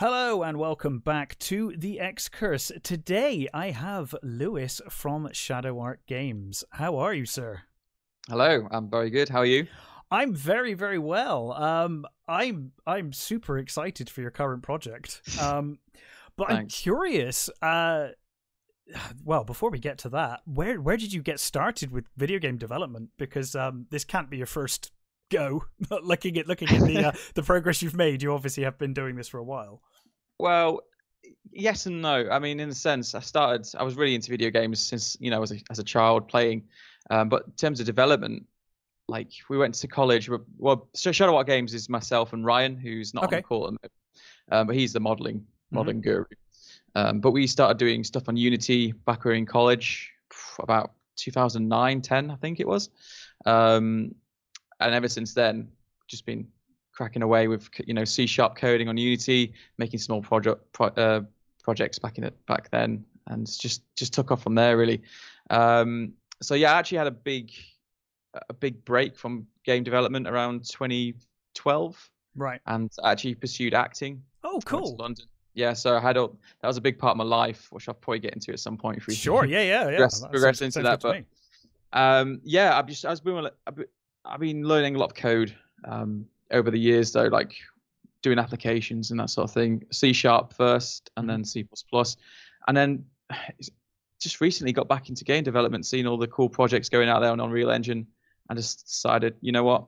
Hello and welcome back to the X Curse. Today I have Lewis from Shadow Art Games. How are you, sir? Hello, I'm very good. How are you? I'm very, very well. Um, I'm I'm super excited for your current project. Um, but I'm curious. Uh, well, before we get to that, where where did you get started with video game development? Because um, this can't be your first go. looking at looking at the uh, the progress you've made, you obviously have been doing this for a while. Well, yes and no. I mean, in a sense, I started. I was really into video games since you know as a as a child playing. Um, but in terms of development, like we went to college. Well, Shadow Art Games is myself and Ryan, who's not okay. on the call, um, but he's the modeling modeling mm-hmm. guru. Um, but we started doing stuff on Unity back when we were in college, about 2009, 10, I think it was. Um, and ever since then, just been cracking away with you know C sharp coding on Unity, making small project pro, uh, projects back in it back then, and just just took off from there really. Um, so yeah, I actually had a big a big break from game development around 2012. Right. And actually pursued acting. Oh, cool. London. Yeah, so I had a, that was a big part of my life, which I'll probably get into at some point. If we sure, yeah, yeah, yeah. Progress, progress into that, but um, yeah, I've just I was been I've been learning a lot of code um, over the years, though, like doing applications and that sort of thing. C sharp first, and then C plus plus, and then just recently got back into game development, seeing all the cool projects going out there on Unreal Engine, and just decided, you know what,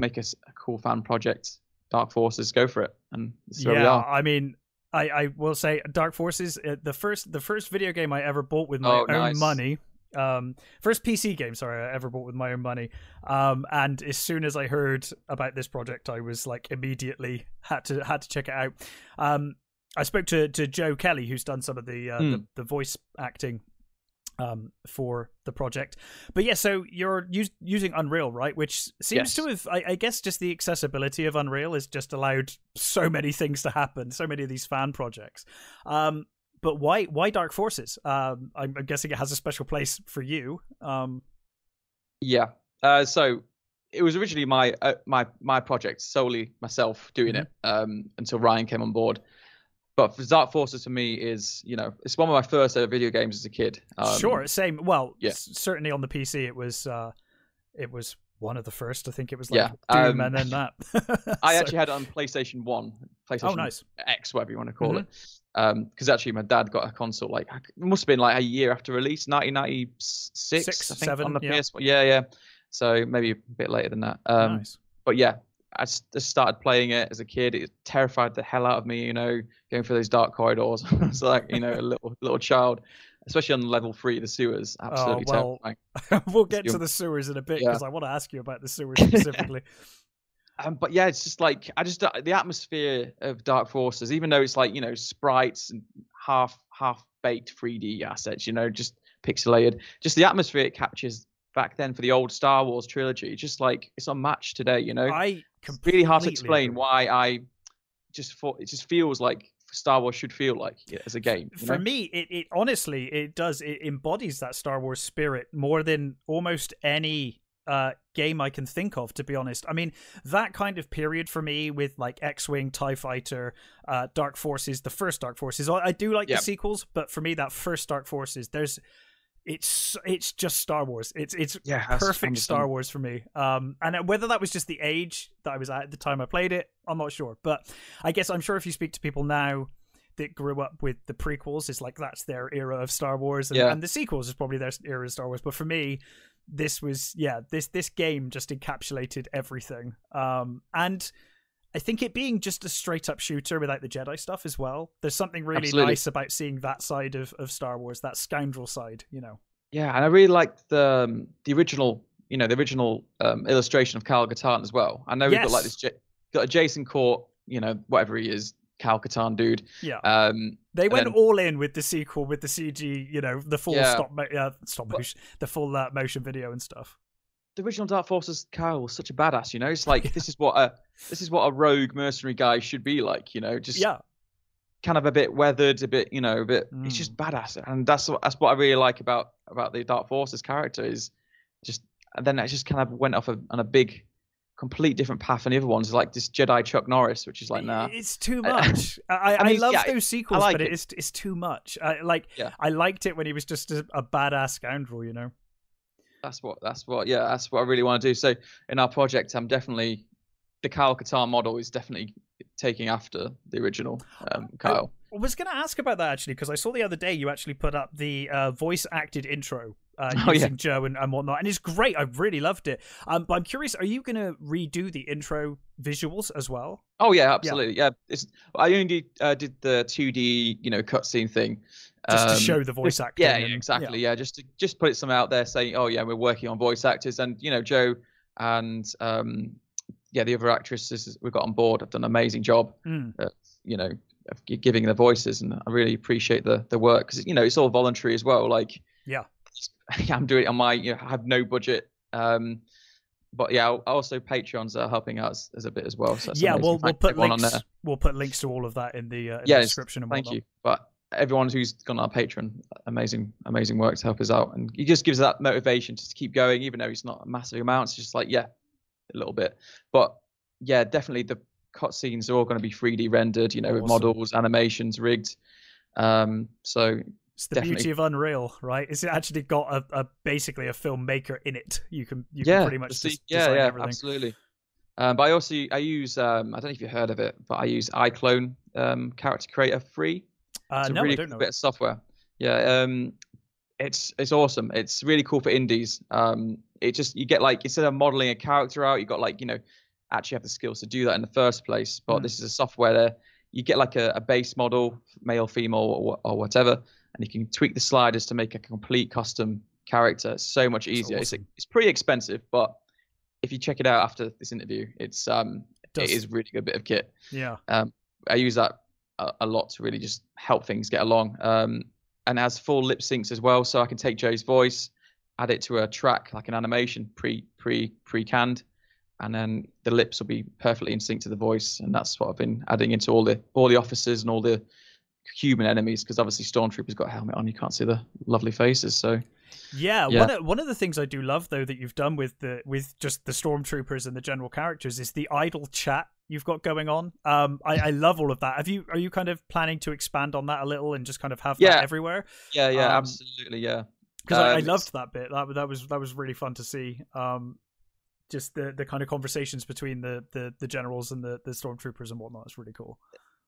make a, a cool fan project. Dark Forces, go for it, and yeah, I mean, I, I will say Dark Forces, uh, the first the first video game I ever bought with my oh, own nice. money um first pc game sorry i ever bought with my own money. Um and as soon as i heard about this project i was like immediately had to had to check it out. Um i spoke to to joe kelly who's done some of the uh, mm. the, the voice acting um for the project. But yeah so you're us- using unreal right? Which seems yes. to have I, I, guess just the accessibility of unreal has just allowed so many things to happen so many of these fan projects. Um but why why Dark Forces? Um, I'm, I'm, guessing it has a special place for you. Um, yeah. Uh, so it was originally my uh, my my project, solely myself doing mm-hmm. it um, until Ryan came on board. But for Dark Forces for me is you know it's one of my first ever video games as a kid. Um, sure, same. Well, yeah. certainly on the PC it was uh, it was one of the first. I think it was like yeah, Doom um, and then that. I so. actually had it on PlayStation One, PlayStation oh, nice. X, whatever you want to call mm-hmm. it because um, actually my dad got a console like it must have been like a year after release, 1996, Six, I think, seven, on the yeah. PS. Yeah, yeah. So maybe a bit later than that. Um, nice. But yeah, I just started playing it as a kid. It terrified the hell out of me, you know, going through those dark corridors. it's like you know a little little child, especially on level three, the sewers. Absolutely oh, well, terrifying. we'll get to the sewers in a bit because yeah. I want to ask you about the sewers specifically. Um, but yeah, it's just like I just uh, the atmosphere of Dark Forces, even though it's like you know sprites and half half baked 3D assets, you know, just pixelated, just the atmosphere it captures back then for the old Star Wars trilogy, just like it's unmatched today, you know. I it's really hard to explain why I just thought it just feels like Star Wars should feel like as a game. For know? me, it, it honestly it does it embodies that Star Wars spirit more than almost any uh, game I can think of, to be honest. I mean, that kind of period for me with like X Wing, TIE Fighter, uh, Dark Forces, the first Dark Forces. I do like yep. the sequels, but for me, that first Dark Forces, there's. It's it's just Star Wars. It's it's yeah, perfect Star Wars for me. Um, and whether that was just the age that I was at, at the time I played it, I'm not sure. But I guess I'm sure if you speak to people now, that grew up with the prequels is like that's their era of Star Wars, and, yeah. and the sequels is probably their era of Star Wars. But for me, this was yeah this this game just encapsulated everything um and i think it being just a straight up shooter without the jedi stuff as well there's something really Absolutely. nice about seeing that side of of star wars that scoundrel side you know yeah and i really liked the um, the original you know the original um, illustration of Kyle Katarn as well i know yes. we've got like this J- got a jason court you know whatever he is Cal Katarn dude. Yeah. Um, they went then, all in with the sequel, with the CG, you know, the full yeah. stop, uh, stop motion, the full uh, motion video and stuff. The original Dark Forces Kyle was such a badass, you know. It's like yeah. this is what a this is what a rogue mercenary guy should be like, you know. Just yeah, kind of a bit weathered, a bit, you know, a bit. Mm. It's just mm. badass, and that's what that's what I really like about about the Dark Forces character is just. And then it just kind of went off a, on a big complete different path than the other ones. Like this Jedi Chuck Norris, which is like nah. It's too much. I, I, mean, I love yeah, those sequels, like but it. it's it's too much. I like. Yeah. I liked it when he was just a, a badass scoundrel. You know. That's what. That's what. Yeah, that's what I really want to do. So in our project, I'm definitely the Kyle Katarn model is definitely taking after the original um, Kyle. I was going to ask about that actually because I saw the other day you actually put up the uh, voice acted intro uh, Oh, using yeah. Joe and, and whatnot, and it's great. I really loved it. Um, but I'm curious, are you going to redo the intro visuals as well? Oh yeah, absolutely. Yeah, it's. I only did, uh, did the 2D, you know, cutscene thing. Just um, to show the voice acting. Yeah, yeah, and- exactly. Yeah. just to just put it some out there saying, oh yeah, we're working on voice actors, and you know, Joe and um, yeah, the other actresses we've got on board have done an amazing job. Mm. You know, of giving the voices, and I really appreciate the the work because you know it's all voluntary as well. Like, Yeah. I'm doing it on my. You know, I have no budget. Um, but yeah, also Patreons are helping out as, a bit as well. So yeah, we'll we'll put links. We'll put links to all of that in the, uh, in the description and Thank whatnot. you. But everyone who's gone on our Patreon, amazing, amazing work to help us out, and he just gives that motivation just to keep going, even though it's not a massive amount. It's just like yeah, a little bit. But yeah, definitely the cutscenes are all going to be 3D rendered, you know, with models, animations, rigged. Um, so It's the Definitely. beauty of Unreal, right? Is it actually got a, a basically a filmmaker in it? You can you yeah, can pretty much the just yeah, yeah, everything. absolutely. Um, but I also I use um, I don't know if you heard of it, but I use iClone um, Character Creator free. Uh, It's a no, really I don't cool know. bit of software. Yeah, um, it's it's awesome. It's really cool for indies. Um, it just you get like instead of modeling a character out, you got like you know actually have the skills to do that in the first place. But Mm. this is a software there. You get like a, a base model, male, female, or, or whatever, and you can tweak the sliders to make a complete custom character. It's so much easier. It's awesome. it's pretty expensive, but if you check it out after this interview, it's um it is really good bit of kit. Yeah. I use that a, a lot to really just help things get along. Um, and it has full lip syncs as well, so I can take Joe's voice, add it to a track like an animation pre pre pre canned, and then the lips will be perfectly in sync to the voice. And that's what I've been adding into all the all the officers and all the human enemies because obviously stormtroopers got a helmet on, you can't see the lovely faces. So Yeah, Yeah. one of, one of the things I do love though that you've done with the with just the stormtroopers and the general characters is the idle chat you've got going on. Um, I, I love all of that. Have you are you kind of planning to expand on that a little and just kind of have Yeah. that everywhere? yeah, yeah, Um, absolutely, yeah. Because I, I Um, loved that bit. That that was that was really fun to see. Um, just the the kind of conversations between the the, the generals and the the stormtroopers and whatnot. is really cool.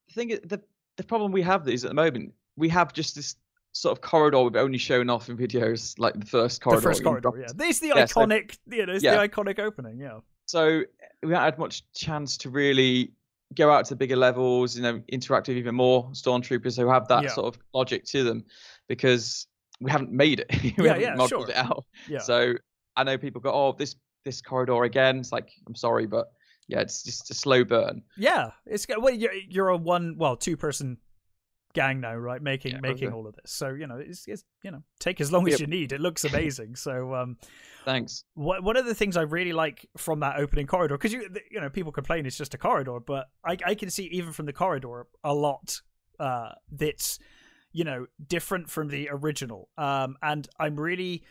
the thing the the problem we have is at the moment we have just this sort of corridor we've only shown off in videos, like the first corridor. the first corridor, drop- yeah. There's the Yeah, so- iconic, you know, it's Yeah. the iconic opening, yeah. So we haven't had much chance to really go out to the bigger levels, you know, interact with even more stormtroopers who have that Yeah. sort of logic to them, because we haven't made it. we Yeah, haven't yeah, modeled sure. it out. Yeah. So I know people go, "Oh, this this corridor again." It's like, I'm sorry, but yeah, it's just a slow burn. Yeah, it's well, you're, you're a one, well, two person gang now, right? Making Yeah, making all of this, so you know, it's, it's you know, take as long as you need. It looks amazing. so, um, Thanks. what one of the things I really like from that opening corridor, because you you know, people complain it's just a corridor, but I I can see even from the corridor a lot uh that's you know different from the original. Um, and I'm really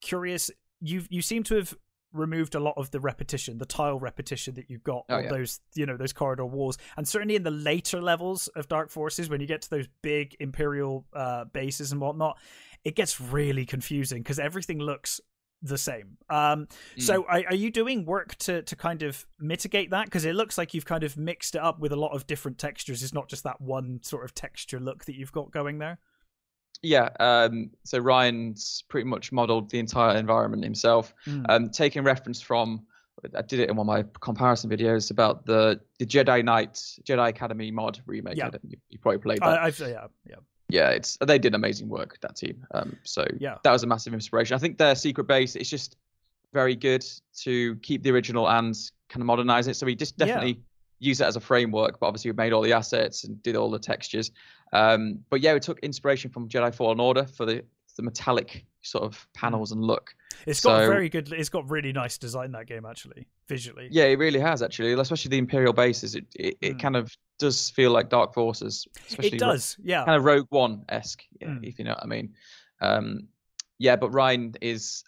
curious. You you seem to have removed a lot of the repetition, the tile repetition that you've got Oh, on yeah. those, you know, those corridor walls, and certainly in the later levels of Dark Forces, when you get to those big Imperial uh, bases and whatnot, it gets really confusing because everything looks the same. Um, So, are, are you doing work to to kind of mitigate that? Because it looks like you've kind of mixed it up with a lot of different textures. It's not just that one sort of texture look that you've got going there. Yeah. Um, so Ryan's pretty much modeled the entire environment himself. Mm. um, taking reference from I did it in one of my comparison videos about the the Jedi Knight Jedi Academy mod remake. Yeah. You, you probably played that. I, I've yeah yeah yeah, it's they did amazing work that team. Um, so Yeah. that was a massive inspiration. I think their secret base is just very good to keep the original and kind of modernize it. So we just definitely use that as a framework. But obviously we made all the assets and did all the textures. Um, but yeah, we took inspiration from Jedi Fallen Order for the the metallic sort of panels and look. It's got So- very good. It's got really nice design that game actually visually. Yeah, it really has actually, especially the Imperial bases. It it, it Mm. kind of does feel like Dark Forces, especially it does. Yeah. kind of Rogue One esque, Mm. if you know what I mean. Um, yeah, but Ryan is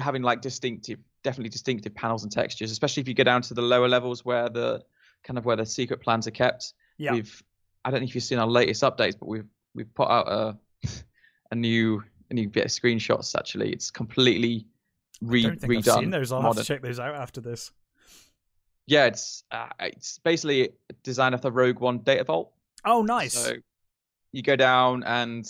having like distinctive, definitely distinctive panels and textures, especially if you go down to the lower levels where the kind of where the secret plans are kept. Yeah. We've I don't know if you've seen our latest updates, but we've we've put out a a new a new bit of screenshots. Actually, it's completely re- I don't think redone. I've seen those. I'll have to check those out after this. Yeah, it's uh, it's basically design of the Rogue One data vault. Oh, nice. So you go down and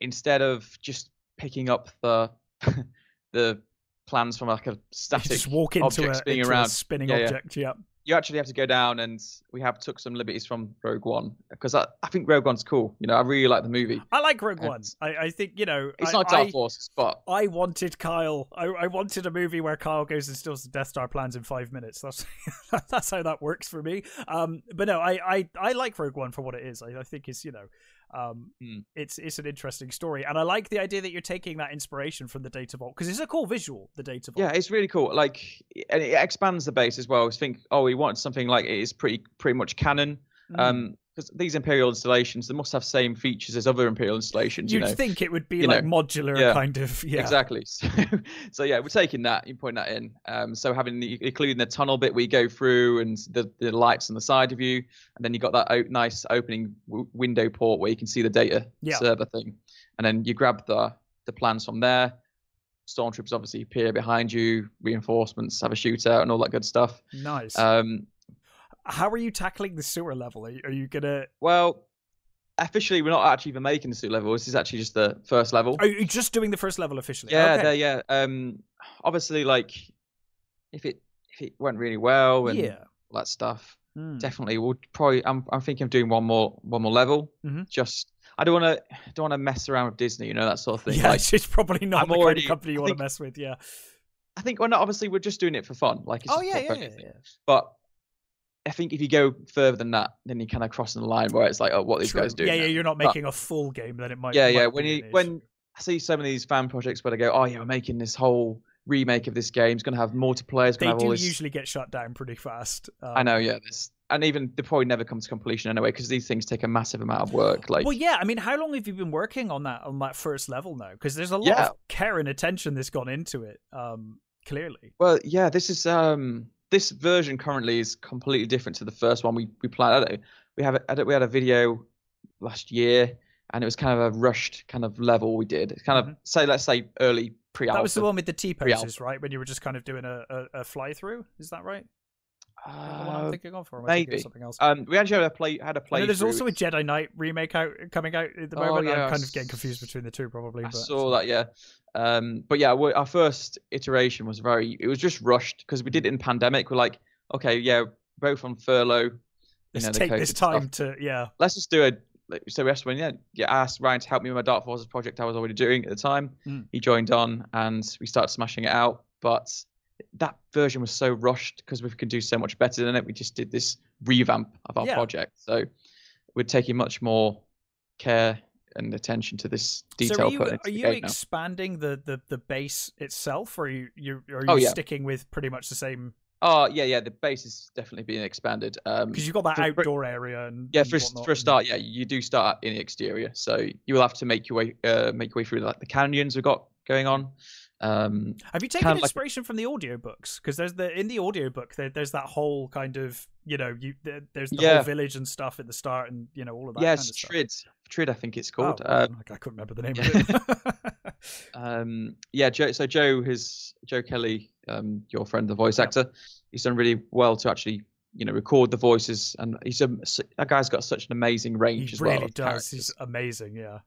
instead of just picking up the the plans from like a You static just walk into, objects a, being into around, a spinning Yeah, yeah. object. Yeah. You actually have to go down and we have took some liberties from Rogue One because I, I think Rogue One's cool. You know, I really like the movie. I like Rogue And- One. I, I think you know. It's I, not Dark I, but I wanted Kyle. I, I wanted a movie where Kyle goes and steals the Death Star plans in five minutes. That's that's how that works for me. Um, but no, I, I, I like Rogue One for what it is. I, I think it's you know, um, Hmm. it's it's an interesting story, and I like the idea that you're taking that inspiration from the Data Vault because it's a cool visual. The Data Vault. yeah, it's really cool. Like, and it expands the base as well. I think, oh, we wanted something like it is pretty pretty much canon. Mm. Um, because these Imperial installations, they must have same features as other Imperial installations. You'd you know, think it would be you like know, modular yeah. kind of yeah. Exactly. So, so yeah, we're taking that. You point that in. Um, so having the, including the tunnel bit we go through and the, the lights on the side of you, and then you got that o- nice opening w- window port where you can see the data Yeah. server thing, and then you grab the the plans from there. Stormtroopers obviously appear behind you, reinforcements, have a shootout, and all that good stuff. Nice. Um, How are you tackling the sewer level? Are you, are you gonna? well, officially, we're not actually even making the sewer level. This is actually just the first level. Are you just doing the first level officially? Yeah, Okay. yeah. Um, obviously, like if it if it went really well and yeah. all that stuff, Hmm. definitely we'll probably. I'm I'm thinking of doing one more one more level. Mhm. Just I don't want to don't want to mess around with Disney, you know that sort of thing. Yeah, Like it's probably not I'm the already- kind of company you want to mess with. Yeah. I think well, no, obviously we're just doing it for fun. Like it's Oh yeah, yeah, yeah, yeah. But I think if you go further than that, then you're kind of crossing the line where it's like, oh, what these True. guys doing? Yeah, yeah. now. You're not But- making a full game. Then it might. yeah, might yeah. When you when I see some of these fan projects where they go, oh yeah, we're making this whole remake of this game. It's going to have multiplayer. It's they going to have do all this. usually get shut down pretty fast. Um, I know, yeah. This, and even they probably never come to completion anyway because these things take a massive amount of work. Like, Well, yeah. I mean, how long have you been working on that on that first level now? Because there's a lot Yeah. of care and attention that's gone into it. Um, clearly. well, yeah. This is um this version currently is completely different to the first one we we planned. I don't, we have a, I don't, we had a video last year and it was kind of a rushed kind of level we did. It's kind of say let's say early. Mm-hmm. That was the one with the T poses, right? When you were just kind of doing a, a, a fly through. Is that right? I'm Uh, thinking of, or am I maybe. something else? um, we actually had a play had a play. know there's also a Jedi Knight remake out coming out at the Oh, moment. yeah, I'm kind of getting confused between the two, probably. I but saw that, yeah. Um, but yeah, our first iteration was very. It was just rushed because we did it in pandemic. We're like, okay, yeah, both on furlough. Let's know, take this stuff. time to yeah. Let's just do a. So we asked when yeah, yeah, I asked Ryan to help me with my Dark Forces project I was already doing at the time. Mm. He joined on, and we started smashing it out. But that version was so rushed because we could do so much better than it. We just did this revamp of our Yeah. project, so we're taking much more care and attention to this detail so are you, are you now. expanding the, the, the base itself, or are you, you are you Oh, yeah. sticking with pretty much the same? Oh yeah, yeah. The base is definitely being expanded. Um, Because you've got that for- outdoor area and yeah, and for whatnot, for a start, yeah, you do start in the exterior, so you will have to make your way uh, make your way through like the canyons we've got going on. Um, Have you taken kind of like- inspiration from the audiobooks? Because there's the in the audiobook there, there's that whole kind of you know you there, there's the Yeah. whole village and stuff at the start and you know all of that. yes, kind of stuff. Trid, Trid, I think it's Oh, called. well, um, I couldn't remember the name of it. um, yeah, Joe. So Joe, his Joe Kelly, um, your friend, the voice Yeah. actor, he's done really well to actually you know record the voices, and he's a that guy's got such an amazing range he as well. really of does. characters. He's amazing. Yeah.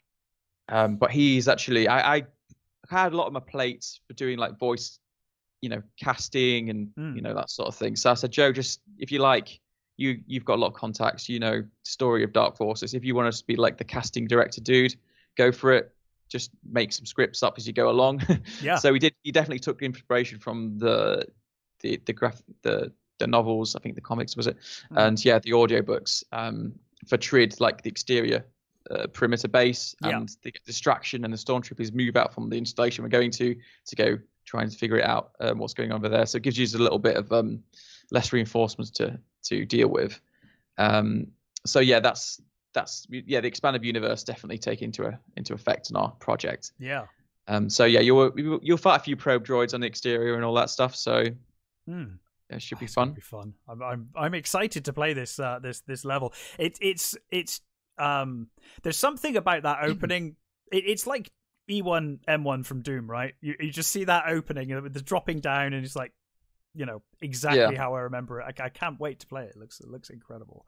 Um, but he's actually I, I had a lot on my plates for doing like voice, you know, casting and Mm. you know that sort of thing. So I said, Joe, just if you like, you you've got a lot of contacts, you know, story of Dark Forces. If you want to be like the casting director, dude, go for it. Just make some scripts up as you go along. Yeah. so we did. He definitely took inspiration from the the the graph the the novels. I think the comics was it, Mm. and yeah, the audiobooks um, for Trid, like the exterior uh, perimeter base, Yeah. and the distraction and the stormtroopers move out from the installation we're going to to go try and figure it out um, what's going on over there. So it gives you a little bit of um, less reinforcements to to deal with. Um, so yeah, that's that's yeah the expanded universe definitely take into a, into effect in our project. Yeah. Um, so yeah, you'll you'll fight a few probe droids on the exterior and all that stuff. So Mm. it should Oh, be gonna fun. Be fun. I'm I'm I'm excited to play this uh this this level. It it's it's um there's something about that opening. it, it's like E1 M1 from Doom, right? You you just see that opening with the dropping down and it's like you know exactly Yeah. how I remember it. I, I can't wait to play it. It looks it looks incredible.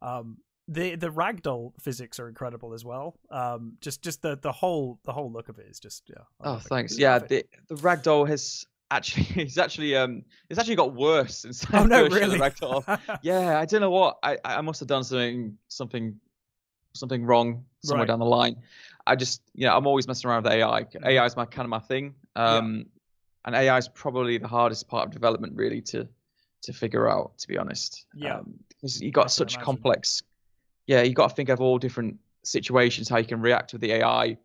Um the the ragdoll physics are incredible as well. Um just just the the whole the whole look of it is just yeah. Oh, thanks. Yeah, the the ragdoll has actually he's actually um it's actually got worse since Oh no, really? ragdoll. yeah, I don't know what I I must have done something something something wrong somewhere Right. down the line. I just you know I'm always messing around with AI. AI is my kind of my thing. Yeah. Um, and AI is probably the hardest part of development really to to figure out. To be honest, Yeah. um, because you got such imagine. complex. Yeah, you got to think of all different situations how you can react with the AI.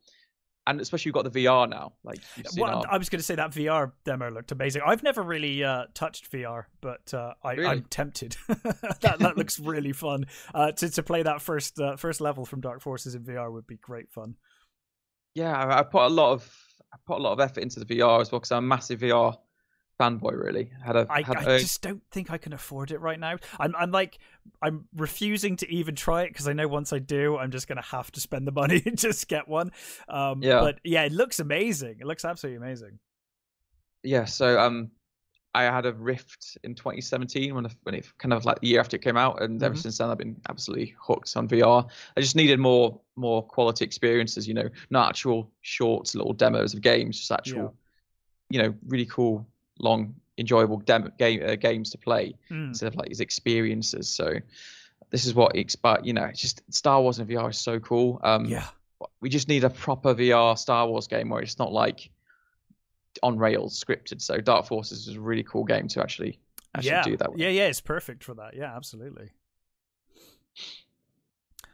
And especially you've got the VR now, like Well, I was going to say that VR demo looked amazing. I've never really uh, touched VR, but uh, I, Really? I'm tempted. that that looks really fun. Uh, to to play that first uh, first level from Dark Forces in VR would be great fun. yeah, I, I put a lot of I put a lot of effort into the VR as well because I'm a massive VR fanboy. Really, had a I, had I a- just don't think I can afford it right now. I'm I'm like I'm refusing to even try it because I know once I do, I'm just going to have to spend the money and just get one. Um, Yeah. But yeah, it looks amazing. It looks absolutely amazing. yeah. So um, I had a Rift in 2017 when I- when it kind of like the year after it came out, and ever Mhm. since then I've been absolutely hooked on VR. I just needed more more quality experiences. You know, not actual shorts, little demos of games, just actual, you know, really cool, long, enjoyable demo game uh, games to play. Mm. instead of like these experiences. So this is what it's but you know, it's just Star Wars in VR is so cool. Um Yeah. we just need a proper VR Star Wars game where it's not like on rails scripted. So Dark Forces is a really cool game to actually actually yeah. do that with. Yeah, yeah, it's perfect for that. Yeah, absolutely.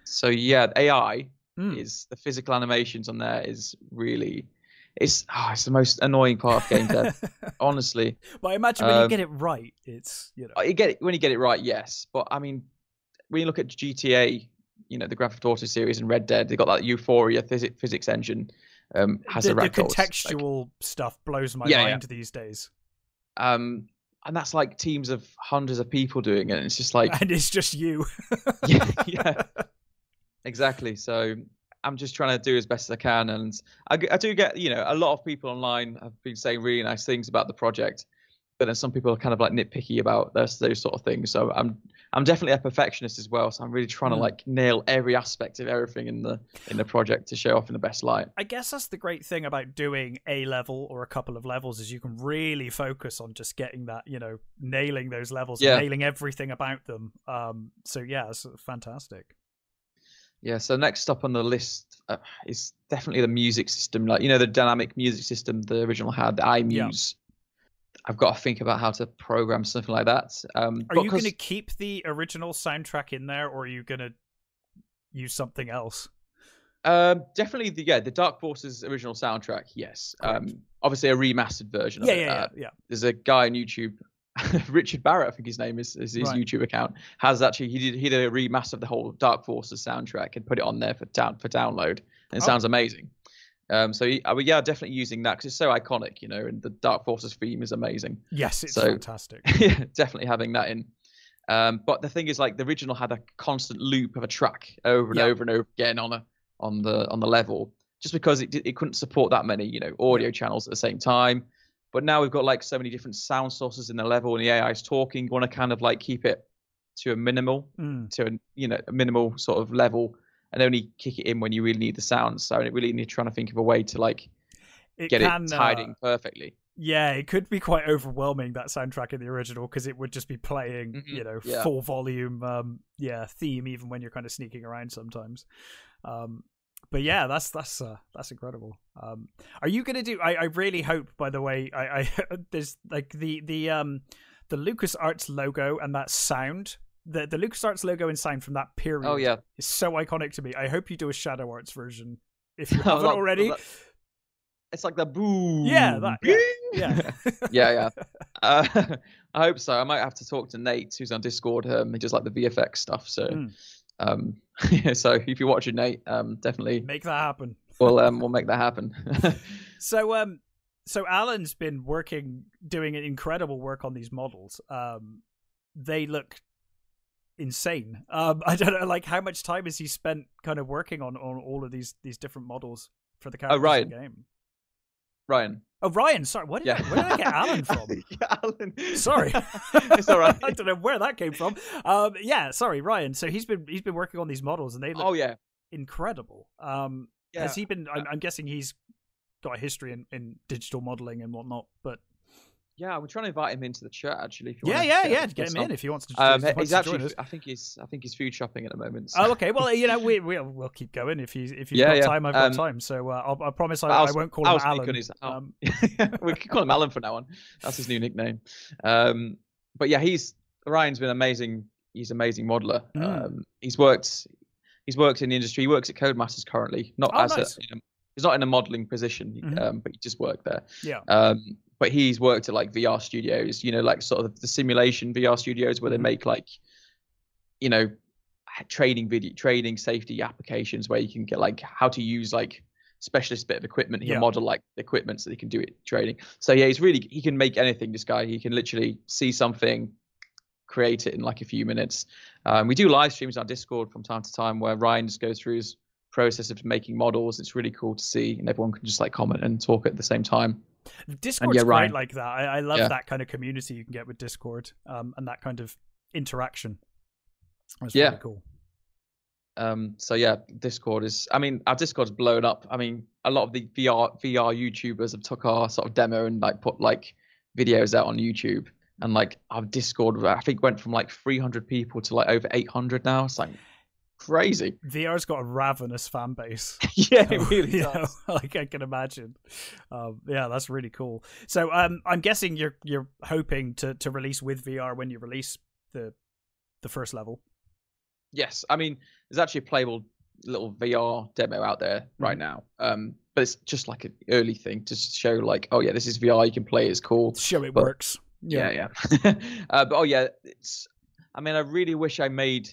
So yeah, AI Mm. is the physical animations on there is really it's oh, it's the most annoying part of game dev, honestly. But I imagine when you Um, get it right, it's you know. You get it when you get it right, yes. But I mean, when you look at GTA, you know the Grand Theft Auto series and Red Dead, they got that Euphoria phys- physics engine. Um, has the, a the ragdolls, like- contextual stuff blows my Yeah, yeah. mind these days, um, and that's like teams of hundreds of people doing it. And it's just like, and it's just you. yeah, yeah, exactly. So I'm just trying to do as best as I can, and I do get, you know, a lot of people online have been saying really nice things about the project, but then some people are kind of like nitpicky about those those sort of things. So I'm I'm definitely a perfectionist as well. So I'm really trying Mm. to like nail every aspect of everything in the in the project to show off in the best light. I guess that's the great thing about doing a level or a couple of levels is you can really focus on just getting that, you know, nailing those levels, and Yeah. nailing everything about them. Um, so yeah, it's fantastic. Yeah. So next up on the list uh, is definitely the music system. Like you know the dynamic music system the original had, the iMuse. Yeah. I've got to think about how to program something like that. Um, Are you going to keep the original soundtrack in there, or are you going to use something else? Um, definitely the yeah the Dark Forces original soundtrack. Yes. Um, obviously a remastered version. Yeah, of it. yeah, yeah, Uh, yeah. There's a guy on YouTube, Richard Barrett, I think his name is, is his Right. YouTube account. Has actually he did he did a remaster of the whole Dark Forces soundtrack and put it on there for down for download. And it Oh. sounds amazing. Um, so he- uh, yeah, definitely using that because it's so iconic, you know, and the Dark Forces theme is amazing. Yes, it's So- fantastic. yeah, definitely having that in. Um, but the thing is, like the original had a constant loop of a track over and Yeah. over and over again on a on the on the level, just because it it couldn't support that many you know audio channels at the same time. But now we've got like so many different sound sources in the level, and the AI is talking. You want to kind of like keep it to a minimal, Mm. to a you know a minimal sort of level, and only kick it in when you really need the sounds. So I really need trying to think of a way to like It get can, it tied uh, in perfectly. Yeah, it could be quite overwhelming that soundtrack in the original because it would just be playing, Mhm, you know, yeah. full volume, um, yeah, theme even when you're kind of sneaking around sometimes. Um, but yeah, that's that's uh, that's incredible. Um, are you gonna do? I, I really hope. By the way, I, I there's like the the um the Lucas Arts logo and that sound. The the Lucas Arts logo and sound from that period Oh yeah, is so iconic to me. I hope you do a Shadow Arts version if you haven't that- already. that- it's like the boo. Yeah, that- yeah, yeah. yeah, yeah. Uh, I hope so. I might have to talk to Nate, who's on Discord. Um, he does like the VFX stuff. So, Mm. Um, yeah, so if you're watching Nate, um, definitely Make that happen. we'll um, we'll make that happen. so um, so Alan's been working, doing incredible work on these models. Um, they look insane. Um, I don't know, like how much time has he spent kind of working on on all of these these different models for the characters oh, right. in the game? Ryan. Oh, Ryan. Sorry, where did, Yeah. I, where did I get Alan from? yeah, Alan. Sorry, it's all right. I don't know where that came from. Um, yeah, sorry, Ryan. So he's been he's been working on these models, and they look Oh yeah, incredible. Um, yeah. has he been? I'm, I'm guessing he's got a history in, in digital modeling and whatnot. But Yeah, we're trying to invite him into the chat actually. If you yeah, yeah, yeah, get him on. in if he wants to. Um, wants he's to actually. join us. I think he's. I think he's food shopping at the moment. so- Oh, okay. Well, you know, we we'll, we'll keep going if you if you've Yeah, got yeah. time. I've got Um, time, so uh, I'll, I promise I, I'll, I won't call I'll him Alan. his-. Um, we can call him Alan from now on. That's his new nickname. Um, but yeah, he's Ryan's been amazing. He's an amazing modeler. Mm. Um, he's worked. He's worked in the industry. He works at Codemasters currently. Not Oh, as nice. a. You know, he's not in a modeling position, Mhm. um, but he just worked there. yeah. Um, but he's worked at like VR studios. You know, like sort of the simulation VR studios where they Mhm. make like, you know, trading video, trading safety applications where you can get like how to use like specialist bit of equipment. He Yeah. model like equipment so he can do it trading. So yeah, he's really he can make anything. This guy, he can literally see something, create it in like a few minutes. Um, we do live streams on Discord from time to time where Ryan just goes through his process of making models. It's really cool to see, and everyone can just like comment and talk at the same time. Discord's yeah, great like that. I, I love Yeah. that kind of community you can get with Discord, um, and that kind of interaction. That's Yeah. really cool. Um, so yeah, Discord is. I mean, our Discord's blown up. I mean, a lot of the VR VR YouTubers have took our sort of demo and like put like videos out on YouTube, and like our Discord, I think went from like 300 people to like over 800 now. It's like crazy. VR's got a ravenous fan base. yeah, it really You know, does. like I can imagine. Um, yeah, that's really cool. So um, I'm guessing you're you're hoping to to release with VR when you release the the first level. Yes, I mean, there's actually a playable little VR demo out there right now. Um, but it's just like an early thing to show like, oh yeah, this is VR. You can play. It's cool. Show it But- works. Yeah, yeah. uh, but oh yeah, it's. I mean, I really wish I made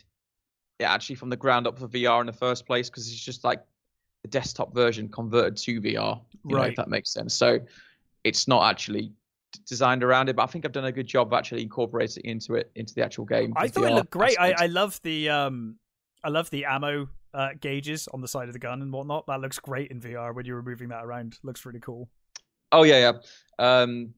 it actually from the ground up for VR in the first place because it's just like the desktop version converted to VR. You know, Right. if that makes sense. So it's not actually designed around it, but I think I've done a good job of actually incorporating it into it into the actual game. I thought it VR looked great. I. I love the um, I love the ammo uh, gauges on the side of the gun and whatnot. That looks great in VR when you're moving that around. Looks really cool. Oh yeah, yeah. Um,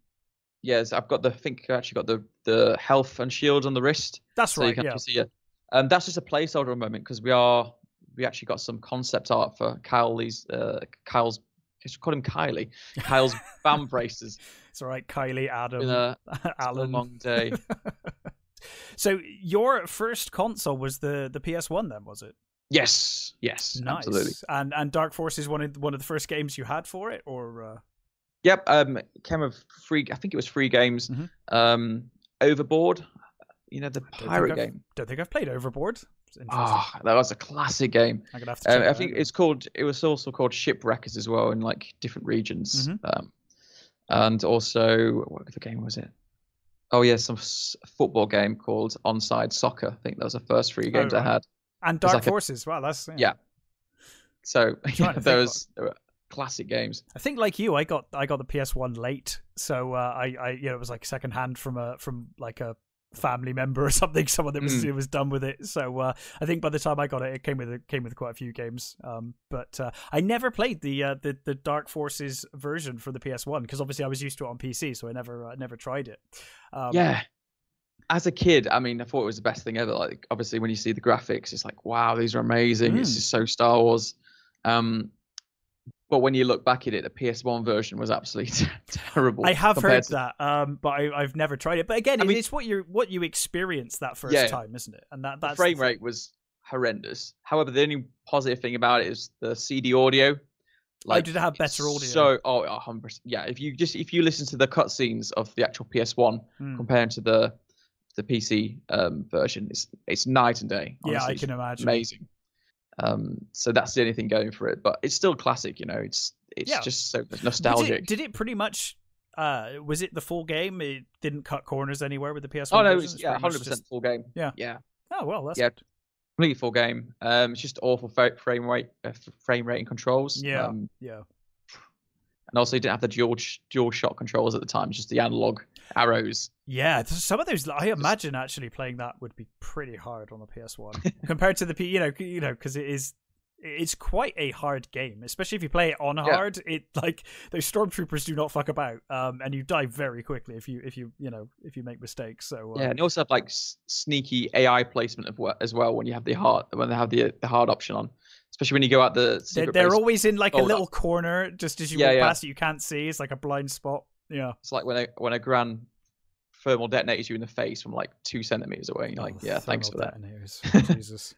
yes, I've got the. I think I actually got the the health and shield on the wrist. That's so you right. can Yeah. see it. Um, that's just a placeholder at the moment because we are we actually got some concept art for Kylie's uh, Kyle's. I should call him Kylie. Kyle's band braces. It's all right. Kylie, Adam, a, it's a Alan. long day. so your first console was the the PS1 then, was it? Yes, yes, Nice. absolutely. And and Dark Force is one of one of the first games you had for it, or uh... Yep. Um, came with free. I think it was free games. Mhm. Um, Overboard. You know the pirate game. don't think I've played Overboard. Ah, that was a classic game. I'm gonna have to. Uh, check I think it's called. It was also called Shipwreckers as well in like different regions. Mhm. Um, and also, what other game was it? Oh yeah, some s- football game called Onside Soccer. I think that was the first three Oh, games I right. had. and Dark like a- Forces. Wow, that's Yeah. So trying to think those were classic games. I think like you, I got I got the PS1 late, so uh, I I you know it was like secondhand from a from like a family member or something, someone that was Mm. was done with it. So uh, I think by the time I got it, it came with it came with quite a few games. Um, but uh, I never played the uh, the the Dark Forces version for the PS1 because obviously I was used to it on PC, so I never uh, never tried it. Um, yeah. As a kid, I mean, I thought it was the best thing ever. Like, obviously, when you see the graphics, it's like, wow, these are amazing. It's Mm. just so Star Wars. Um, but when you look back at it, the PS1 version was absolutely terrible. I have heard to- that, um, but I, I've never tried it. But again, I mean- it's what you what you experience that first Yeah. time, isn't it? And that the that's frame rate was horrendous. However, the only positive thing about it is the CD audio. like did it have better audio? So, oh, a hundred percent. Yeah, if you just if you listen to the cutscenes of the actual PS1 Hmm. compared to the the PC um, version, it's it's night and day. Yeah. I can imagine. amazing. Um, so that's the only thing going for it, but it's still classic. You know, it's it's Yeah. just so nostalgic. it, did it pretty much? Uh, was it the full game? It didn't cut corners anywhere with the PS1. oh no, it's, It's yeah, hundred percent just- full game. Yeah. yeah. Oh well, that's Yeah. good. completely full game. Um, it's just awful frame rate, uh, frame rate and controls. Yeah, Um, yeah. and also, you didn't have the dual DualShock controls at the time. It's just the analog arrows. Yeah, some of those I imagine actually playing that would be pretty hard on the PS1 compared to the P. You know, you know, because it is it's quite a hard game, especially if you play it on Yeah. hard. It like those stormtroopers do not fuck about, um, and you die very quickly if you if you you know if you make mistakes. So uh, Yeah, and you also have like s- sneaky AI placement of what as well when you have the hard when they have the the hard option on, especially when you go out the they're, they're always in like a Oh, that- little corner just as you Yeah, walk yeah. past it. You can't see. It's like a blind spot. Yeah. It's like when a when a grand thermal detonates you in the face from like two centimeters away. And you're like, Oh, yeah, thanks for that. Jesus.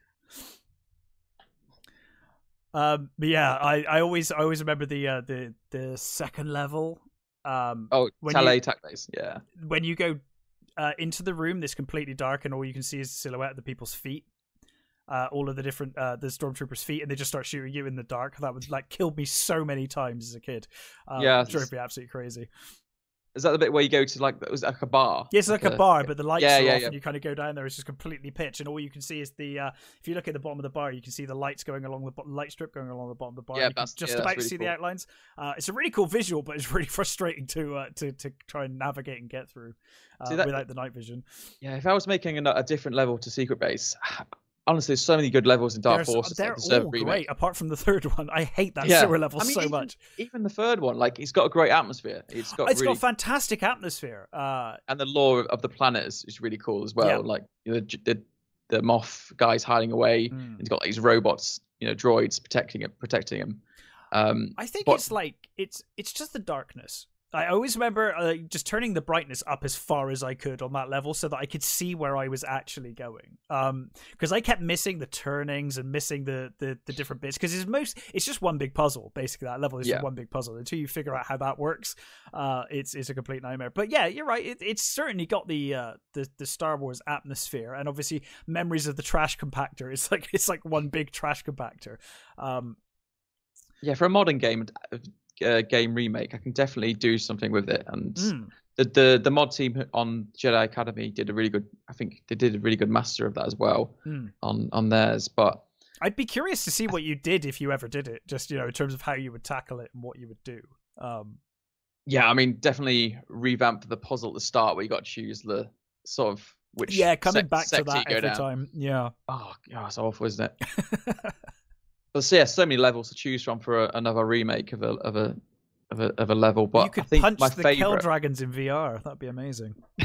Um, but yeah, I, I always I always remember the uh, the the second level. Um, Oh, When you- Yeah. when you go uh, into the room that's completely dark and all you can see is the silhouette of the people's feet. Uh, all of the different uh, the stormtroopers' feet, and they just start shooting you in the dark. That would like killed me so many times as a kid. Um, Yeah, drove me absolutely crazy. Is that the bit where you go to like it was like a bar? Yeah, it's like, a, bar, but the lights yeah, are yeah, off, and you kind of go down there. It's just completely pitch, and all you can see is the. Uh, if you look at the bottom of the bar, you can see the lights going along the bo- light strip going along the bottom of the bar. Yeah, you can just about really see the outlines. Uh, it's a really cool visual, but it's really frustrating to uh, to to try and navigate and get through uh, that- without the night vision. Yeah, if I was making a, a different level to Secret Base, honestly, there's so many good levels in Dark There's- Forces. they're that deserve a all remake. great, apart from the third one. I hate that Yeah. sewer level I mean, so even- much. Even the third one, like it's got a great atmosphere. It's got It's really, got fantastic atmosphere. Uh, and the lore of, the planet is, is really cool as well. Yeah. Like you know, the, the the moth guys hiding away. mm. He's got these robots, you know, droids protecting him, protecting him. Um, I think But- it's like it's it's just the darkness. I always remember uh, just turning the brightness up as far as I could on that level so that I could see where I was actually going. Um, because I kept missing the turnings and missing the the, the different bits. Because it's most it's just one big puzzle. Basically, that level is Yeah. just one big puzzle. Until you figure out how that works, uh, it's it's a complete nightmare. But yeah, you're right. It, it's certainly got the uh the the Star Wars atmosphere and obviously memories of the trash compactor. It's like it's like one big trash compactor. Um, yeah, for a modern game uh, game remake, I can definitely do something with it. And mm. the, the the mod team on Jedi Academy did a really good. I think they did a really good master of that as well Hmm. on on theirs. But I'd be curious to see what you did if you ever did it, just you know, in terms of how you would tackle it and what you would do. Um, yeah, I mean, definitely revamp the puzzle at the start where you got to choose the sort of which yeah, coming sec- back to that every down. time. Yeah, Oh, God, it's awful, isn't it? But so, yeah, so many levels to choose from for a, another remake of a of a of a, of a level. But you could I think punch my the favorite. Kell Dragons in VR. That'd be amazing.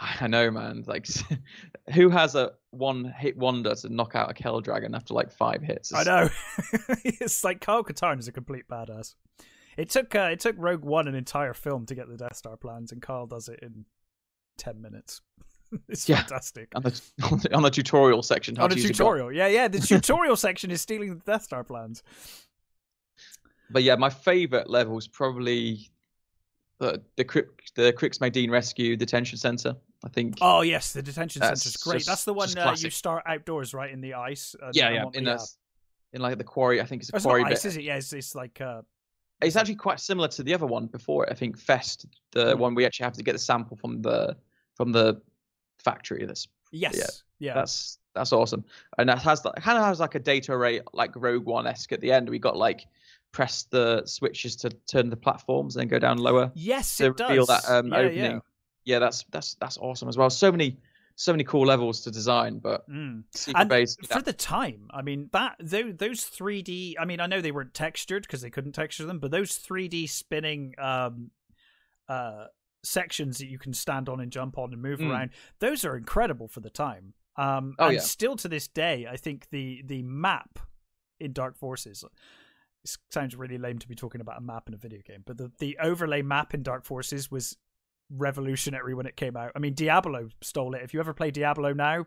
I know, man. Like, who has a one hit wonder to knock out a Kell Dragon after like five hits? I know. it's like Kyle Katarn is a complete badass. It took uh, it took Rogue One an entire film to get the Death Star plans, and Kyle does it in ten minutes. it's Yeah. fantastic. On the, on the on the tutorial section. On a tutorial, yeah, yeah. The tutorial section is stealing the Death Star plans. But yeah, my favorite level is probably the the the Madine Rescue Detention Center. I think. Oh yes, the detention That's center's great. just- That's the one uh, you start outdoors, right, in the ice. and- yeah, yeah, in the in like the quarry. I think it's a It's quarry not bit. is it? Yeah, it's, it's like uh, It's actually quite similar to the other one before it. I think Fest, the Hmm. one we actually have to get the sample from the from the factory. That's yes, yeah, that's that's awesome, and that has that kind of has like a data array like Rogue One esque at the end. We got like press the switches to turn the platforms and go down lower yes, to it does. that um, yeah, opening. Yeah. Yeah. that's that's that's awesome as well. So many so many cool levels to design, but Mm. Secret And Base. for the time, I mean that those those 3D. I mean, I know they weren't textured because they couldn't texture them, but those 3D spinning um, uh, sections that you can stand on and jump on and move Mm. around, those are incredible for the time. Um, Oh, and yeah. still to this day, I think the the map in Dark Forces. It sounds really lame to be talking about a map in a video game, but the, the overlay map in Dark Forces was revolutionary when it came out. I mean, Diablo stole it. If you ever play Diablo now,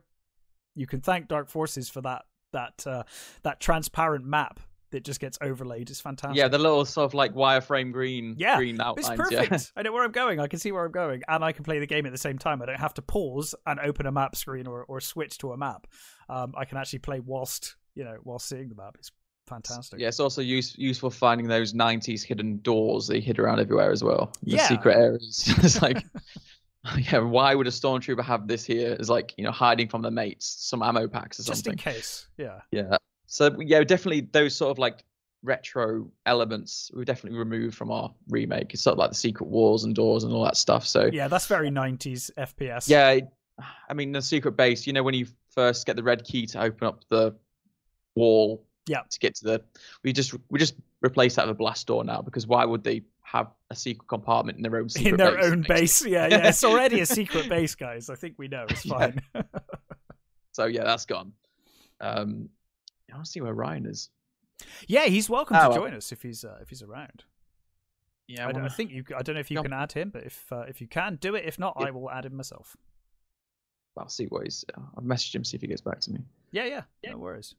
you can thank Dark Forces for that that uh, that transparent map that just gets overlaid. It's fantastic. yeah, the little sort of like wireframe green Yeah, green it's perfect. Yeah. I know where I'm going. I can see where I'm going, and I can play the game at the same time. I don't have to pause and open a map screen or, or switch to a map. Um, I can actually play whilst you know whilst seeing the map. It's fantastic. Yeah, it's also use, useful finding those '90s hidden doors they hid around everywhere as well. The Yeah. secret areas. it's like yeah, why would a stormtrooper have this here? Is like you know hiding from their mates, some ammo packs or Just something. Just in case. Yeah. Yeah. So yeah, definitely those sort of like retro elements we definitely removed from our remake. It's sort of like the secret walls and doors and all that stuff. So Yeah, that's very 90s FPS. yeah, it- I mean the secret base. You know when you first get the red key to open up the wall. Yeah. To get to the, we just we just replace that with a blast door now because why would they have a secret compartment in their own secret in their base? own base. Yeah, yeah. It's already a secret base, guys. I think we know. It's Yeah. fine. So yeah, that's gone. Um, I want to see where Ryan is. yeah, he's welcome Oh, to well. join us if he's uh, if he's around. Yeah, I, don't- I think you. I don't know if you on. can add him, but if uh, if you can, do it. If not, Yeah. I will add him myself. I'll see what he's. I've messaged him see if he gets back to me. Yeah, yeah, no worries.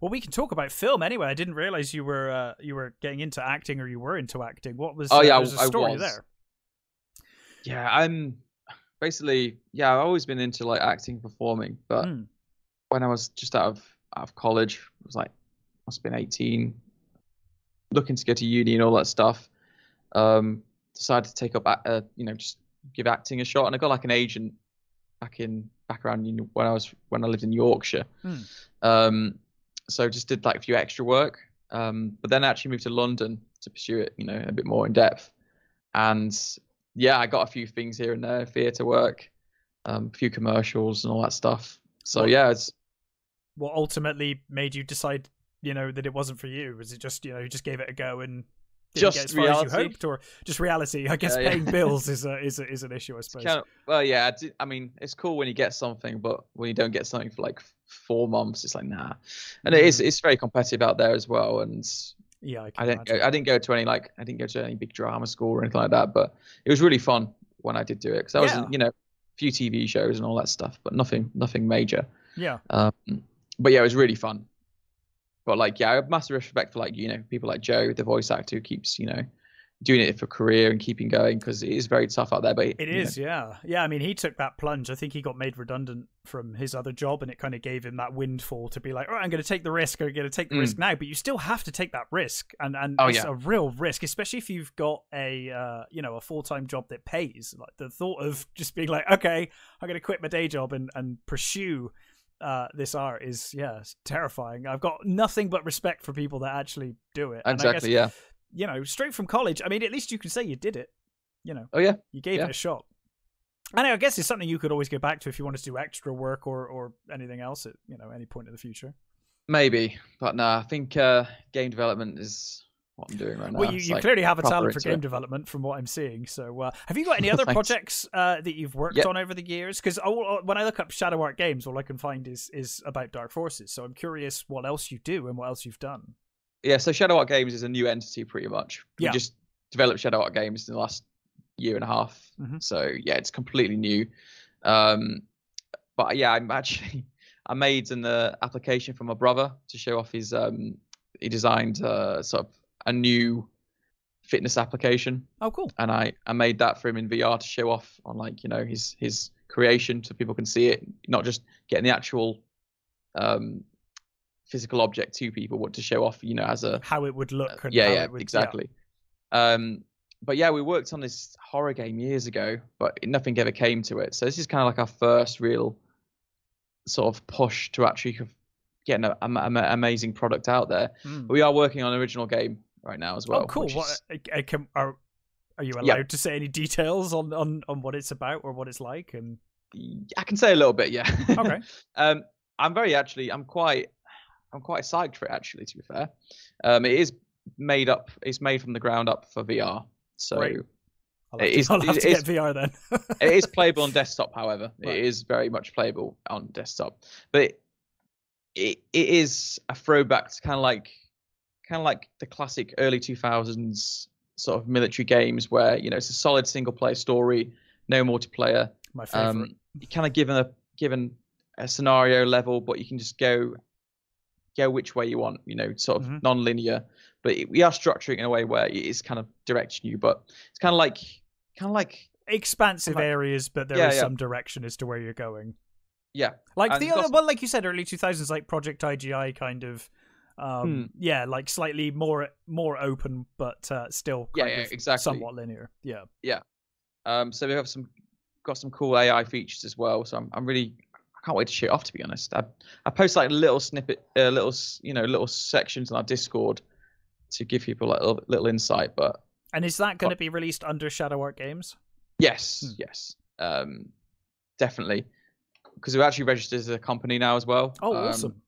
Well, we can talk about film anyway. I didn't realize you were uh, you were getting into acting, or you were into acting. What was? Oh, uh, yeah, there's a I story was. there. Yeah, I'm basically yeah. I've always been into like acting, performing, but Mm. when I was just out of out of college, it was like must have been 18, looking to go to uni and all that stuff. Um, decided to take up uh, you know just give acting a shot, and I got like an agent back in back around you know, when I was when I lived in Yorkshire. Hmm. Um, so just did like a few extra work, um, but then actually moved to London to pursue it, you know, a bit more in depth. And yeah, I got a few things here and there, theatre work, um, a few commercials and all that stuff. So yeah, it's What ultimately made you decide, you know, that it wasn't for you? Was it just you know you just gave it a go and didn't Just get as far as you reality. hoped, or just reality? I guess Yeah, yeah. paying bills is a, is a, is an issue, I suppose. kind of well, yeah. I, mean, it's cool when you get something, but when you don't get something for like four months, it's like nah. And it Mm. is it's very competitive out there as well. And yeah, I, I didn't go. I didn't go to any like I didn't go to any big drama school or anything like that, but it was really fun when I did do it because I was Yeah. you know a few TV shows and all that stuff, but nothing nothing major. Yeah, Um, but yeah, it was really fun. But like, yeah, I have massive respect for like you know people like Joe, the voice actor who keeps you know doing it for career and keeping going because it is very tough out there. But It is, yeah. Yeah, I mean, he took that plunge. I think he got made redundant from his other job, and it kind of gave him that windfall to be like, all right, I'm going to take the risk. I'm going to take the Mm. risk now. But you still have to take that risk. And, and Oh, it's yeah. a real risk, especially if you've got a, uh, you know, a full time job that pays. Like the thought of just being like, okay, I'm going to quit my day job and, and pursue uh, this art is, yeah, terrifying. I've got nothing but respect for people that actually do it. And I exactly, guess, yeah. You know, straight from college. I mean, at least you can say you did it. You know. Oh yeah, You gave Yeah. it a shot. And I guess it's something you could always go back to if you wanted to do extra work or, or anything else at you know any point in the future. maybe, but no, I think uh, game development is what I'm doing right now. well, you, you like clearly have a talent for game it. development, from what I'm seeing. So, uh, have you got any other projects uh, that you've worked Yep. on over the years? Because when I look up Shadow Art Games, all I can find is is about Dark Forces. So I'm curious what else you do and what else you've done. Yeah, so Shadow Art Games is a new entity, pretty much. Yeah. We just developed Shadow Art Games in the last year and a half. Mhm. So yeah, it's completely new. Um, but yeah, I'm actually I made an uh, application for my brother to show off his. Um, he designed uh, sort of a new fitness application, Oh, cool. and I I made that for him in VR to show off on like you know his his creation so people can see it, not just getting the actual um physical object to people, but to show off you know as a How it would look. And Uh, yeah, yeah, would, exactly. Um, but yeah, we worked on this horror game years ago, but nothing ever came to it. So this is kind of like our first real sort of push to actually get an am- am- amazing product out there. Mm. We are working on an original game right now as well. oh, cool. which What is- uh, uh, can, are are you allowed Yeah. to say any details on, on on what it's about or what it's like? And I can say a little bit, yeah. okay, um, I'm very actually, I'm quite, I'm quite psyched for it actually. To be fair, um, it is made up. It's made from the ground up for VR. So Great. I'll have, It to, is- I'll have it to is- get VR then. it is playable on desktop, however. Right. It is very much playable on desktop. But it, it, it is a throwback to kind of like kind of like the classic early 2000s sort of military games where, you know, it's a solid single player story, no multiplayer. My favorite. Um, you kind of given a given a scenario level, but you can just go go which way you want, you know, sort of Mhm. non-linear. But it, we are structuring in a way where it is kind of directing you, but it's kind of like kind of like Expansive like- areas, but there is Yeah, yeah. some direction as to where you're going. yeah, Like And the other, some- well, like you said, early two thousands, like Project IGI, kind of. Um, Hmm. Yeah, like slightly more more open, but uh, still Yeah, kind yeah, of exactly. somewhat linear. Yeah. Yeah. Um, so we have some got some cool AI features as well. So I'm I'm really I can't wait to shoot off. To be honest, I I post like little snippet, uh, little you know little sections on our Discord to give people like a little, little insight. But and is that going to be released under Shadow Art Games? Yes, hmm. yes, um, definitely. Because we're actually registered as a company now as well. Oh, um, awesome!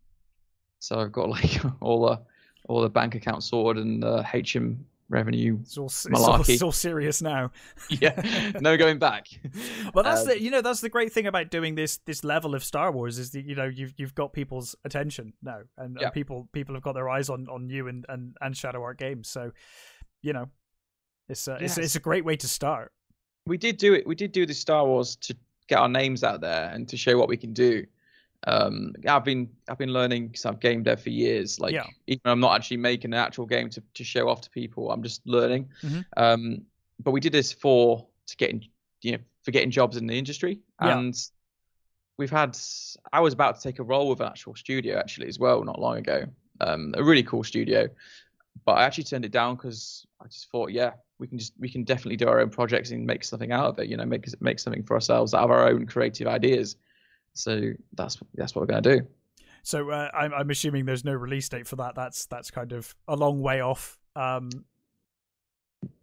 So I've got like all the all the bank accounts sorted and the HM revenue it's all, it's all, it's all, serious now. Yeah no going back. Well that's um, the you know that's the great thing about doing this this level of star wars is that you know you've you've got people's attention now and, yeah. and people people have got their eyes on on you and and, and shadow art games. So you know it's a, yes. it's, it's a great way to start. We did do it we did do the star wars to get our names out there and to show what we can do um i've been i've been learning because i've game dev for years like yeah. even i'm not actually making an actual game to, to show off to people i'm just learning mm-hmm. um but we did this for to getting you know for getting jobs in the industry and yeah. we've had i was about to take a role with an actual studio actually as well not long ago um a really cool studio but i actually turned it down because i just thought yeah we can just we can definitely do our own projects and make something out of it you know make make something for ourselves out of our own creative ideas so that's that's what we're going to do. So uh, I'm, I'm assuming there's no release date for that. That's that's kind of a long way off. Um,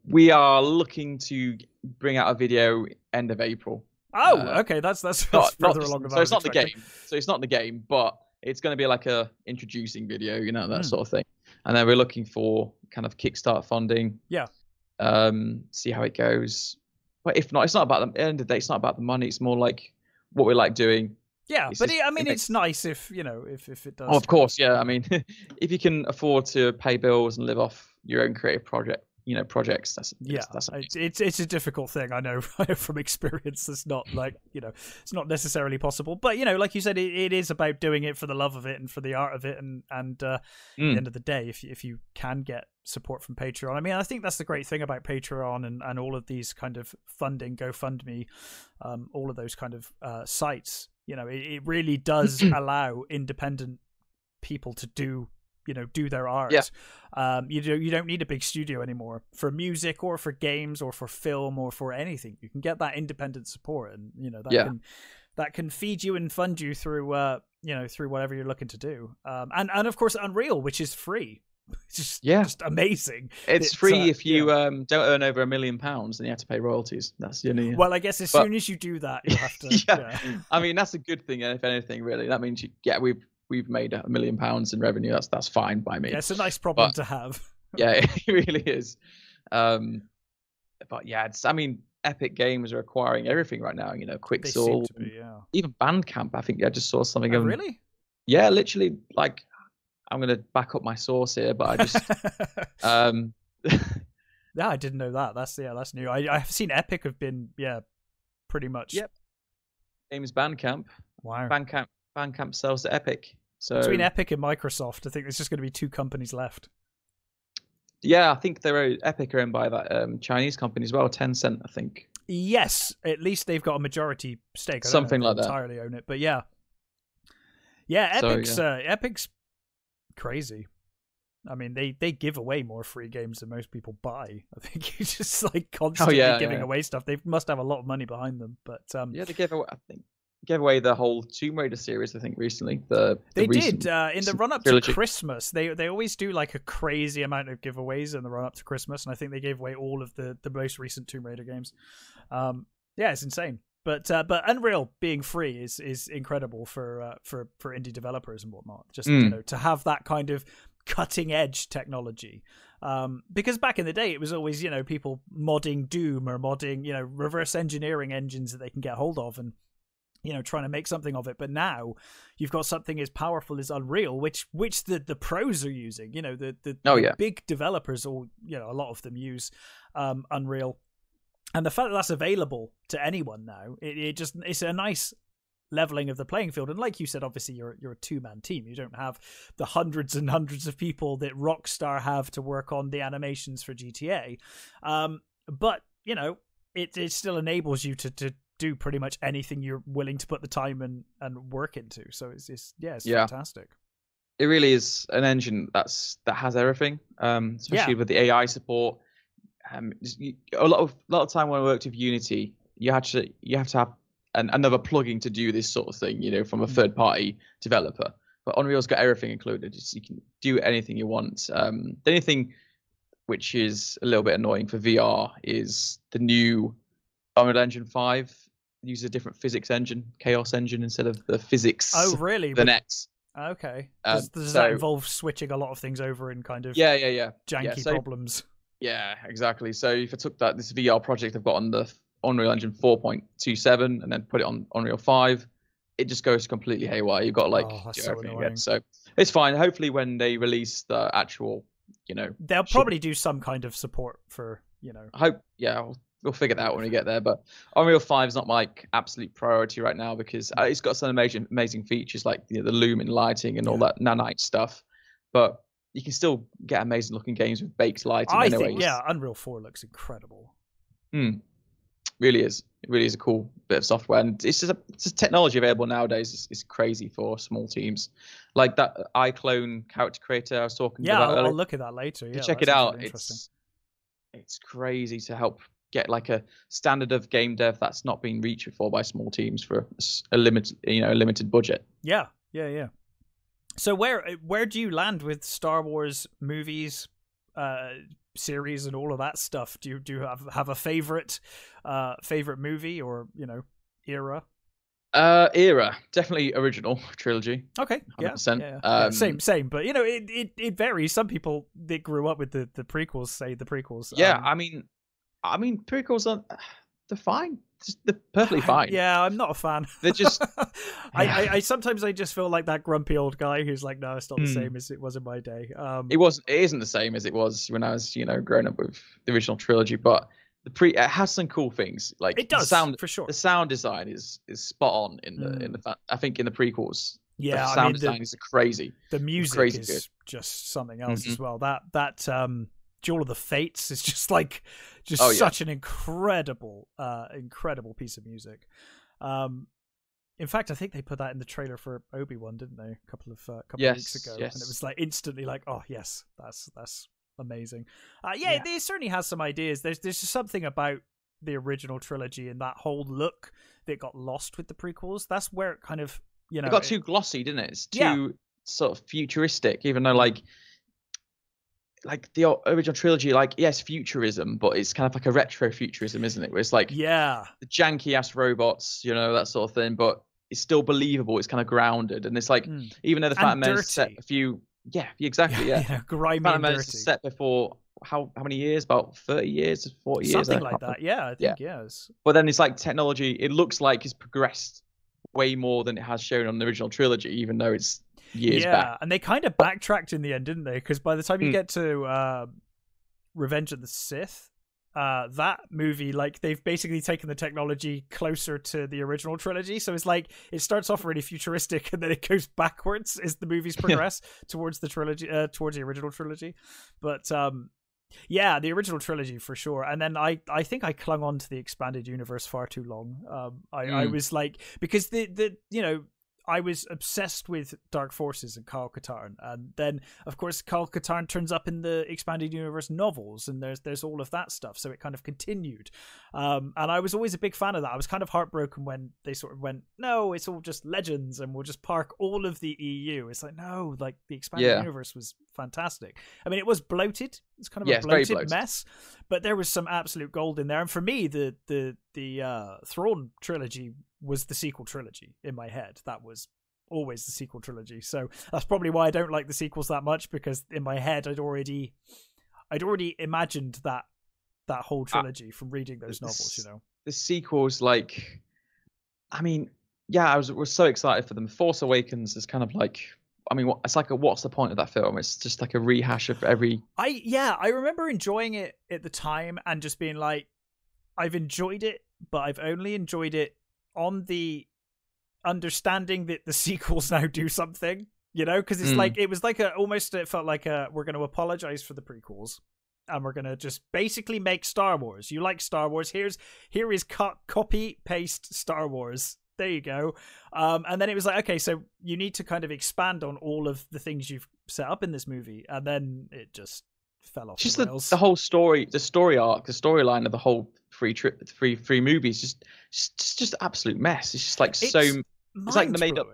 we are looking to bring out a video end of April. Oh, uh, okay, that's that's, that's not, further not, along. So it's not the game. So it's not the game, but it's going to be like a introducing video, you know, that mm. sort of thing. And then we're looking for kind of kickstart funding. Yeah. Um, see how it goes. But if not, it's not about the, the end of the day. It's not about the money. It's more like what we like doing. Yeah, it's but just, it, I mean, it it's nice if you know if if it does. Oh, of course, yeah. I mean, if you can afford to pay bills and live off your own creative project, you know, projects. That's yeah. That's, it's it's a difficult thing. I know, from experience. It's not like you know, it's not necessarily possible. But you know, like you said, it, it is about doing it for the love of it and for the art of it. And and uh, mm. at the mm. end of the day, if if you can get support from Patreon. I mean, I think that's the great thing about Patreon and, and all of these kind of funding, GoFundMe, um, all of those kind of uh, sites. You know, it, it really does allow independent people to do you know do their art. Yeah. Um, you do you don't need a big studio anymore for music or for games or for film or for anything. You can get that independent support, and you know that yeah. can that can feed you and fund you through uh, you know through whatever you're looking to do. Um, and and of course Unreal, which is free. It's just yeah, just amazing. It's, it's free uh, if you yeah. um, don't earn over a million pounds, then you have to pay royalties. That's the only. Well, I guess as but... soon as you do that, you have to. yeah. yeah. I mean that's a good thing, if anything, really. That means you, yeah, we've we've made a million pounds in revenue. That's that's fine by me. Yeah, it's a nice problem but, to have. yeah, it really is. Um, but yeah, it's. I mean, Epic Games are acquiring everything right now. You know, Quixel, yeah. even Bandcamp. I think I just saw something. Oh, of, really? Yeah, literally. Like, I'm gonna back up my source here, but I just. um, yeah, I didn't know that. That's yeah, that's new. I I've seen Epic have been yeah, pretty much. Yep. Games Bandcamp. Wow. Bandcamp Bandcamp sells to Epic. So between Epic and Microsoft, I think there's just going to be two companies left. Yeah, I think they're Epic are owned by that um, Chinese company as well, Tencent, I think. Yes, at least they've got a majority stake. I Something like that. Entirely own it, but yeah, yeah, Epic's so, yeah. Uh, Epic's crazy. I mean, they they give away more free games than most people buy. I think you just like oh, constantly oh, yeah, giving yeah. away stuff. They must have a lot of money behind them. But um, yeah, they give away. I think gave away the whole Tomb Raider series. I think recently. The, the they did uh, in the run up to Christmas. They they always do like a crazy amount of giveaways in the run up to Christmas, and I think they gave away all of the the most recent Tomb Raider games. Um, yeah, it's insane. But uh, but Unreal being free is is incredible for uh, for for indie developers and whatnot. Just mm. you know to have that kind of cutting edge technology. Um, because back in the day, it was always you know people modding Doom or modding you know reverse engineering engines that they can get hold of and you know trying to make something of it but now you've got something as powerful as unreal which which the the pros are using you know the the, oh, yeah. big developers or you know a lot of them use um unreal. And the fact that that's available to anyone now it, it just it's a nice leveling of the playing field. And like you said obviously you're you're a two man team. You don't have the hundreds and hundreds of people that rockstar have to work on the animations for gta um but you know it, it still enables you to, to do pretty much anything you're willing to put the time and, and work into. So it's, it's yeah, it's yeah. fantastic. It really is an engine that's that has everything, um, especially yeah. with the AI support. Um, a lot of a lot of time when I worked with Unity, you had to you have to have an, another plugin to do this sort of thing, you know, from a Mm. third party developer. But Unreal's got everything included. It's, you can do anything you want. Um, the only thing which is a little bit annoying for VR is the new Unreal Engine 5 uses a different physics engine, Chaos engine, instead of the physics Oh, really? the next. okay. Um, Does, does that involve switching a lot of things over in kind of Yeah, yeah, yeah. janky yeah, so- problems? Yeah, exactly. So if I took that this VR project I've got on the Unreal Engine 4.27 and then put it on Unreal 5, it just goes completely haywire. You've got like Oh, so everything again. So it's fine. Hopefully, when they release the actual, you know, They'll probably do some kind of support for you know. I hope yeah, we'll, we'll figure that out when we get there. But Unreal 5 is not my like, absolute priority right now because uh, it's got some amazing amazing features like you know, the lumen lighting and all Yeah. that nanite stuff. But you can still get amazing looking games with baked lighting. I anyway. think yeah, Unreal Four looks incredible. Mm. Really is. It really is a cool bit of software, and it's just a, it's just technology available nowadays. It's, it's crazy for small teams, like that iClone character creator I was talking Yeah, about. I'll. I'll look at that later. Yeah, check it out. It's it's crazy to help get like a standard of game dev that's not been reached before by small teams for a limited you know a limited budget. Yeah, yeah, yeah. So where where do you land with Star Wars movies, uh, series, and all of that stuff? Do you do you have have a favorite, uh, favorite movie or you know era? Uh, era definitely original trilogy. Okay, yeah, yeah, yeah. Um, same, same. But you know, it, it it varies. Some people that grew up with the the prequels say the prequels. Yeah, um, I mean, I mean prequels are they're fine. They're perfectly fine. Yeah, I'm not a fan. They're just I, I, I sometimes I just feel like that grumpy old guy who's like, no, it's not the Hmm. same as it was in my day. Um, it wasn't it isn't the same as it was when I was you know growing up with the original trilogy, but the pre it has some cool things like it the does sound. for sure. The sound design is is spot on in the in the fa- I think in the prequels. Yeah, the I sound mean design the, is crazy. the music crazy is good. just something else Mhm. as well. That that um, Duel of the Fates is just like just Oh, yeah. such an incredible, uh, incredible piece of music. Um, in fact, I think they put that in the trailer for Obi Wan, didn't they? A couple of uh, couple of weeks Yes, ago, and it was like instantly like, oh yes, that's that's amazing. Uh, yeah, Yeah. they certainly has some ideas. There's there's just something about the original trilogy and that whole look that got lost with the prequels. That's where it kind of you know it got it- too glossy, didn't it? It's too Yeah. sort of futuristic, even though like like the original trilogy, like yes, futurism, but it's kind of like a retro futurism, isn't it? Where it's like yeah. janky ass robots, you know, that sort of thing, but it's still believable. It's kind of grounded, and it's like Mm. even though the Phantom Menace set a few, yeah, exactly, yeah. know, grimy Phantom Menace is set before how how many years? About thirty years, forty years, Something like that. Yeah, I Yeah. think yes. but then it's like technology it looks like it's progressed way more than it has shown on the original trilogy even though it's years yeah, back and they kind of backtracked in the end, didn't they? Because by the time you Hmm. get to uh, Revenge of the Sith, uh, that movie, like they've basically taken the technology closer to the original trilogy. So it's like it starts off really futuristic, and then it goes backwards as the movies progress towards the trilogy, uh, towards the original trilogy. But um, yeah, the original trilogy for sure. And then I, I think I clung on to the expanded universe far too long. Um, I, I Mm. was like because the the you know I was obsessed with Dark Forces and Kyle Katarn, and then of course Kyle Katarn turns up in the expanded universe novels, and there's there's all of that stuff. So it kind of continued, um, and I was always a big fan of that. I was kind of heartbroken when they sort of went, no, it's all just legends, and we'll just park all of the EU. It's like no, like the expanded Yeah. universe was fantastic. I mean, it was bloated. It's kind of Yeah, a bloated bloated. mess, but there was some absolute gold in there. And for me, the the the uh, Thrawn trilogy was the sequel trilogy in my head. That was always the sequel trilogy. So that's probably why I don't like the sequels that much because in my head I'd already I'd already imagined that that whole ah, trilogy from reading those novels. You know, the sequels like i mean yeah i was was so excited for them force awakens is kind of like i mean it's like a what's the point of that film it's just like a rehash of every I yeah I remember enjoying it at the time and just being like I've enjoyed it, but I've only enjoyed it on the understanding that the sequels now do something. You know, because it's Mm. like it was like a almost it felt like a we're going to apologize for the prequels and we're going to just basically make Star Wars. You like Star Wars? Here's here is cut copy paste Star Wars. There you go. Um, and then it was like, okay, so you need to kind of expand on all of the things you've set up in this movie, and then it just fell off. just the, the, the whole story, the story arc, the storyline of the whole three trip, three three movies, just just just, absolute mess. It's just like so. It's it's like the made up-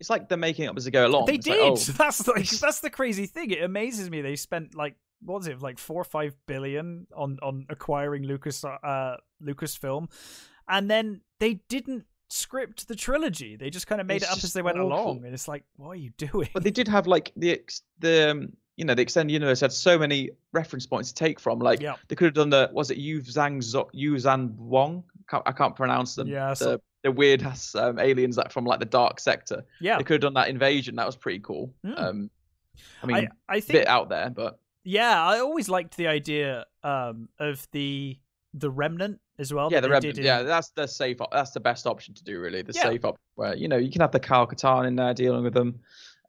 It's like they're making it up as they go along. They It's did. like, oh, That's like that's the crazy thing. It amazes me. They spent like what was it, like four or five billion on on acquiring Lucas uh Lucasfilm, and then they didn't script the trilogy. They just kind of made It's it up as they went awful. along, and it's like, what are you doing? But they did have like the ex- the um, you know the extended universe had so many reference points to take from. Like Yeah. they could have done the was it Yu Zhang Zo- Yu Zhan Wong? Can't, I can't pronounce them. Yeah, the, so- the weird ass um, aliens that from like the dark sector. yeah, They could have done that invasion. That was pretty cool. Mm. Um, I mean, I I think bit out there, but yeah, I always liked the idea um of the the remnant as well. yeah, the Remnant. did Yeah, that's the safe. op- That's the best option to do, really. The Yeah. safe op where you know you can have the Kyle Katarn in there dealing with them.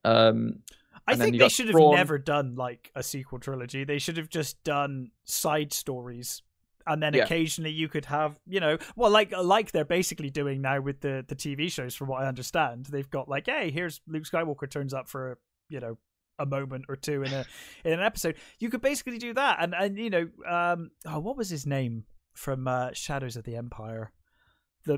Um, I and think they should have never done like a sequel trilogy. They should have just done side stories, and then Yeah. occasionally you could have, you know, well, like like they're basically doing now with the the TV shows. From what I understand, they've got like, hey, here's Luke Skywalker turns up for you know a moment or two in a in an episode. You could basically do that, and and you know, um, oh, what was his name from uh, Shadows of the Empire? The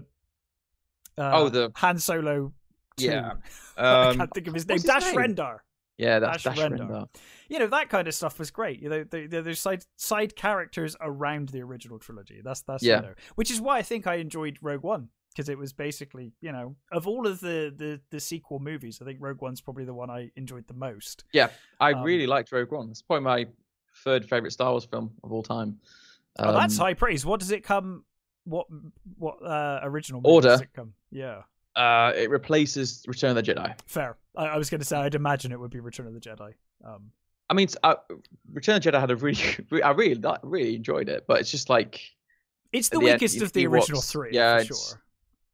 uh, Oh, the- Han Solo. 2. Yeah. I um, can't think of his name. his Dash name? Rendar yeah, that's Dash Dash. Rendar. you know that kind of stuff was great. You know, the, the, there's side side characters around the original trilogy. That's that's Yeah. you know, which is why I think I enjoyed Rogue One because it was basically you know of all of the, the the sequel movies, I think Rogue One's probably the one I enjoyed the most. Yeah, I Um, really liked Rogue One. It's probably my third favorite Star Wars film of all time. oh, that's Um, high praise. What does it come? What what uh, original movie Order. does it come? Yeah, Uh, it replaces Return of the Jedi. fair. I, I was going to say I'd imagine it would be Return of the Jedi. Um, I mean, uh, Return of the Jedi had a really, I really, really enjoyed it, but it's just like it's the the weakest you- of the original three, yeah, for it's- sure.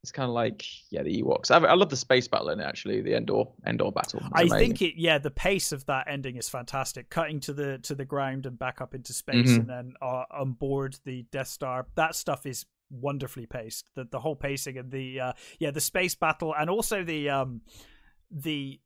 it's kind of like yeah, the Ewoks. I, I love the space battle in it actually. The Endor Endor battle. I amazing. think it yeah the pace of that ending is fantastic cutting to the to the ground and back up into space Mhm. and then uh, on board the Death Star that stuff is wonderfully paced the the whole pacing and the uh yeah the space battle and also the um the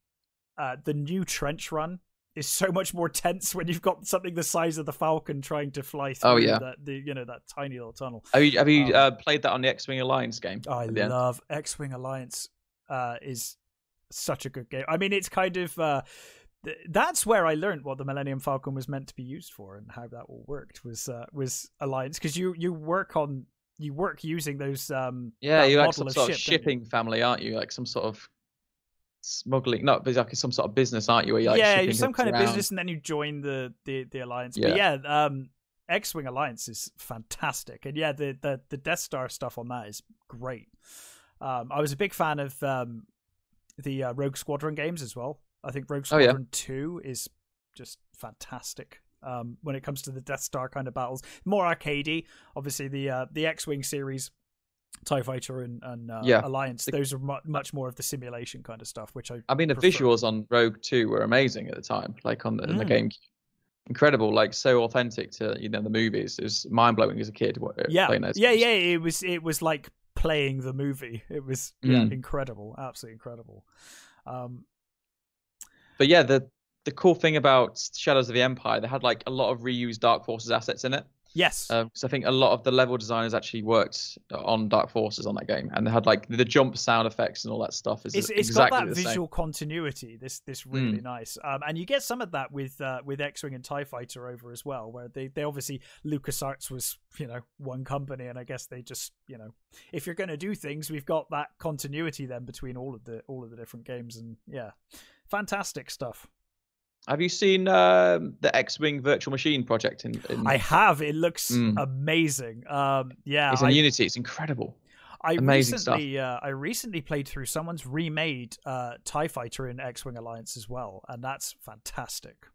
uh the new trench run is so much more tense when you've got something the size of the Falcon trying to fly through Oh, yeah. that the you know that tiny little tunnel Have you have you Um, uh, played that on the X-wing Alliance game? I love X Wing Alliance. Uh, is such a good game. I mean, it's kind of uh, th- that's where I learned what the Millennium Falcon was meant to be used for and how that all worked was uh, was Alliance because you you work on you work using those um Yeah, you're like some of sort of ship, shipping family, aren't you? Like some sort of smuggling, not like some sort of business, aren't you? You're like yeah, you're some kind of business, and then you join the the, the alliance. But yeah, um, X Wing Alliance is fantastic, and yeah, the, the the Death Star stuff on that is great. Um, I was a big fan of um, the uh, Rogue Squadron games as well. I think Rogue Oh, yeah. Squadron Two is just fantastic. Um, when it comes to the Death Star kind of battles, more arcadey. Obviously, the uh, the X Wing series, Tie Fighter and, and uh, Yeah. Alliance, those are mu- much more of the simulation kind of stuff, which I I mean, the prefer. visuals on Rogue Two were amazing at the time, like on the, in the Mm. game. Incredible, like so authentic to you know the movies. It was mind blowing as a kid. wa- yeah, playing those yeah, yeah. It was it was like playing the movie. It was Mm. incredible, absolutely incredible. Um, But yeah, the the cool thing about Shadows of the Empire, they had like a lot of reused Dark Forces assets in it. yes, because I think a lot of the level designers actually worked on Dark Forces on that game, and they had like the jump sound effects and all that stuff. Is it's it's got exactly that the same. visual continuity. This this really nice, um, and you get some of that with uh, with X Wing and Tie Fighter over as well, where they they obviously LucasArts was you know one company, and I guess they just you know if you're going to do things, we've got that continuity then between all of the all of the different games, and yeah, fantastic stuff. Have you seen um, the X-wing Virtual Machine project? In, in I have. It looks Mm. amazing. Um, yeah, it's in I, Unity. It's incredible. I amazing stuff. recently, uh, I recently played through someone's remade uh, Tie Fighter in X Wing Alliance as well, and that's fantastic.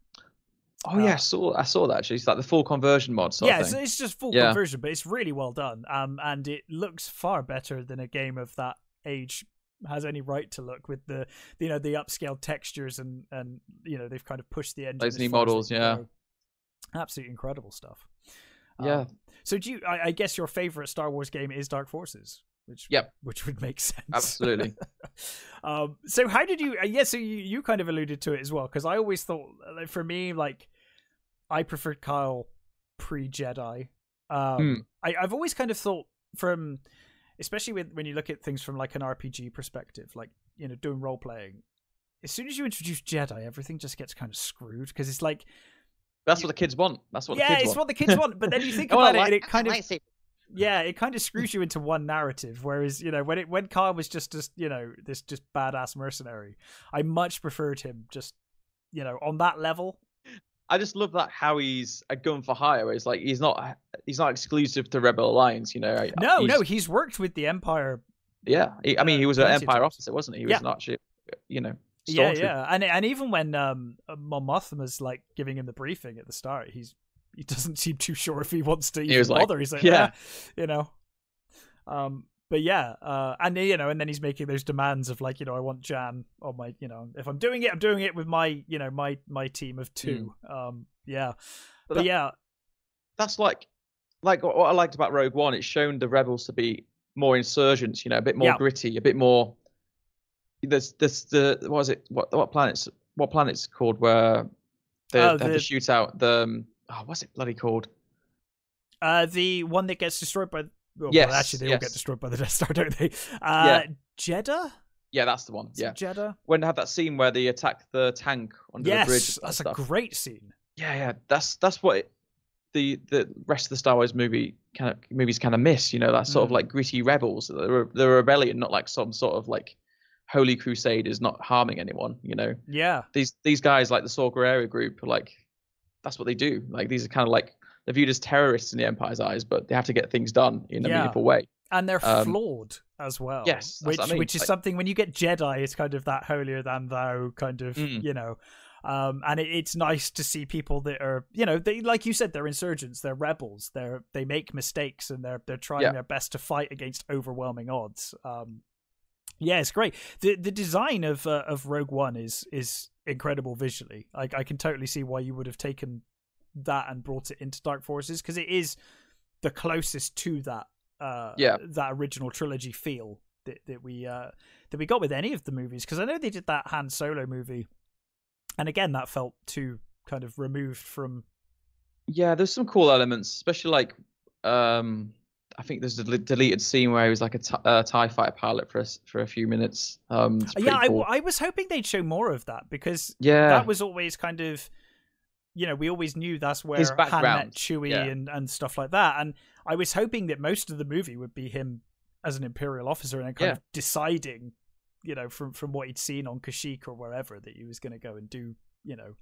Oh yeah, Uh, I saw I saw that actually. It's like the full conversion mod sort yeah, it's, it's just full Yeah. conversion, but it's really well done. Um, and it looks far better than a game of that age has any right to look with the you know the upscaled textures and and you know they've kind of pushed the engine. Those new far as they models, yeah. go. absolutely incredible stuff. Yeah. Um, so do you? I, I guess your favorite Star Wars game is Dark Forces, which Yep. which would make sense. Absolutely. um, so how did you? Uh, yeah, so you, you kind of alluded to it as well because I always thought, like, for me, like I preferred Kyle pre Jedi. Um, Mm. I, I've always kind of thought from, especially with when you look at things from like an RPG perspective, like you know doing role playing. As soon as you introduce Jedi, everything just gets kind of screwed because it's like, That's what the kids want. That's what yeah, the kids it's want. what the kids want. But then you think about a it, and it kind of lightsaber. yeah, it kind of screws you into one narrative. Whereas you know when it when Kyle was just just you know this just badass mercenary, I much preferred him just you know on that level. I just love that how he's a gun for hire. It's like he's not he's not exclusive to Rebel Alliance. You know. No, He's- no, he's worked with the Empire. Yeah, he, I mean, uh, he was an Empire officer, wasn't he? He Yeah. was actually, you know, Yeah, yeah, and and even when um Mon Mothma's like giving him the briefing at the start, he's he doesn't seem too sure if he wants to even was like, bother. he's like, yeah. yeah, you know. Um, but yeah, uh, and you know, and then he's making those demands of like, you know, I want Jan on my, you know, if I'm doing it, I'm doing it with my, you know, my my team of two. Um, yeah, but, But that- yeah, That's like, like what I liked about Rogue One. It's shown the rebels to be more insurgents. You know, a bit more Yeah. gritty, a bit more. There's, there's the what was it? What what planets? What planets called where they, Oh, they have the- to shoot out the? Um, oh, what's it bloody called? uh, the one that gets destroyed by. Well, Yes, well, actually, they all get destroyed by the Death Star, don't they? Uh, Jedha. Yeah, that's the one. Yeah, Jedha. when they have that scene where they attack the tank under the bridge. Yes, that's a great scene. Yeah, yeah, that's that's what it, the the rest of the Star Wars movie kind of movies kind of miss. You know, that sort of Mm. like gritty rebels, the the rebellion, not like some sort of like holy crusade is not harming anyone. You know, Yeah, these these guys like the Saw Gerrera group are like that's what they do. Like these are kind of like they're viewed as terrorists in the Empire's eyes, but they have to get things done in a Yeah. meaningful way. and they're Um, flawed as well. yes, that's which I mean. which is Like- something when you get Jedi, it's kind of that holier than thou kind of Mm. you know. Um, and it, it's nice to see people that are, you know, they like you said, they're insurgents, they're rebels, they're they make mistakes, and they're they're trying Yeah. their best to fight against overwhelming odds. Um, yeah, it's great. the The design of uh, of Rogue One is is incredible visually. Like I can totally see why you would have taken that and brought it into Dark Forces because it is the closest to that uh Yeah. that original trilogy feel that, that we uh that we got with any of the movies because I know they did that Han Solo movie and again that felt too kind of removed from Yeah, there's some cool elements, especially like um I think there's a deleted scene where he was like a t- uh, Tie Fighter pilot for a, for a few minutes. Um, it's yeah I. I was hoping they'd show more of that because yeah, that was always kind of you know we always knew that's where His Han met Chewie yeah. and and stuff like that and I was hoping that most of the movie would be him as an imperial officer and then kind Yeah. of deciding you know from from what he'd seen on Kashyyyk or wherever that he was going to go and do you know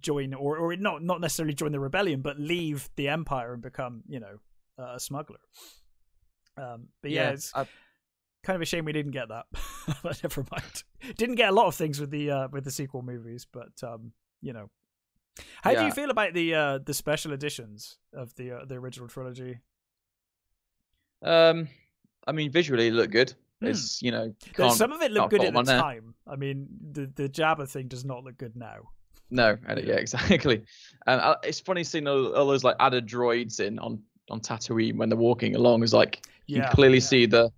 join or or not not necessarily join the rebellion but leave the empire and become you know uh, a smuggler um but yeah, it's I- kind of a shame we didn't get that but never mind didn't get a lot of things with the uh with the sequel movies but um you know how do you feel about the uh the special editions of the uh, the original trilogy um, I mean, visually it looked good. Hmm. It's you know, some of it looked good at the there. time i mean the the jabba thing does not look good now No, yeah, exactly. And uh, it's funny seeing all, all those like added droids in on on Tatooine when they're walking along. Is like you Yeah, can clearly yeah. see the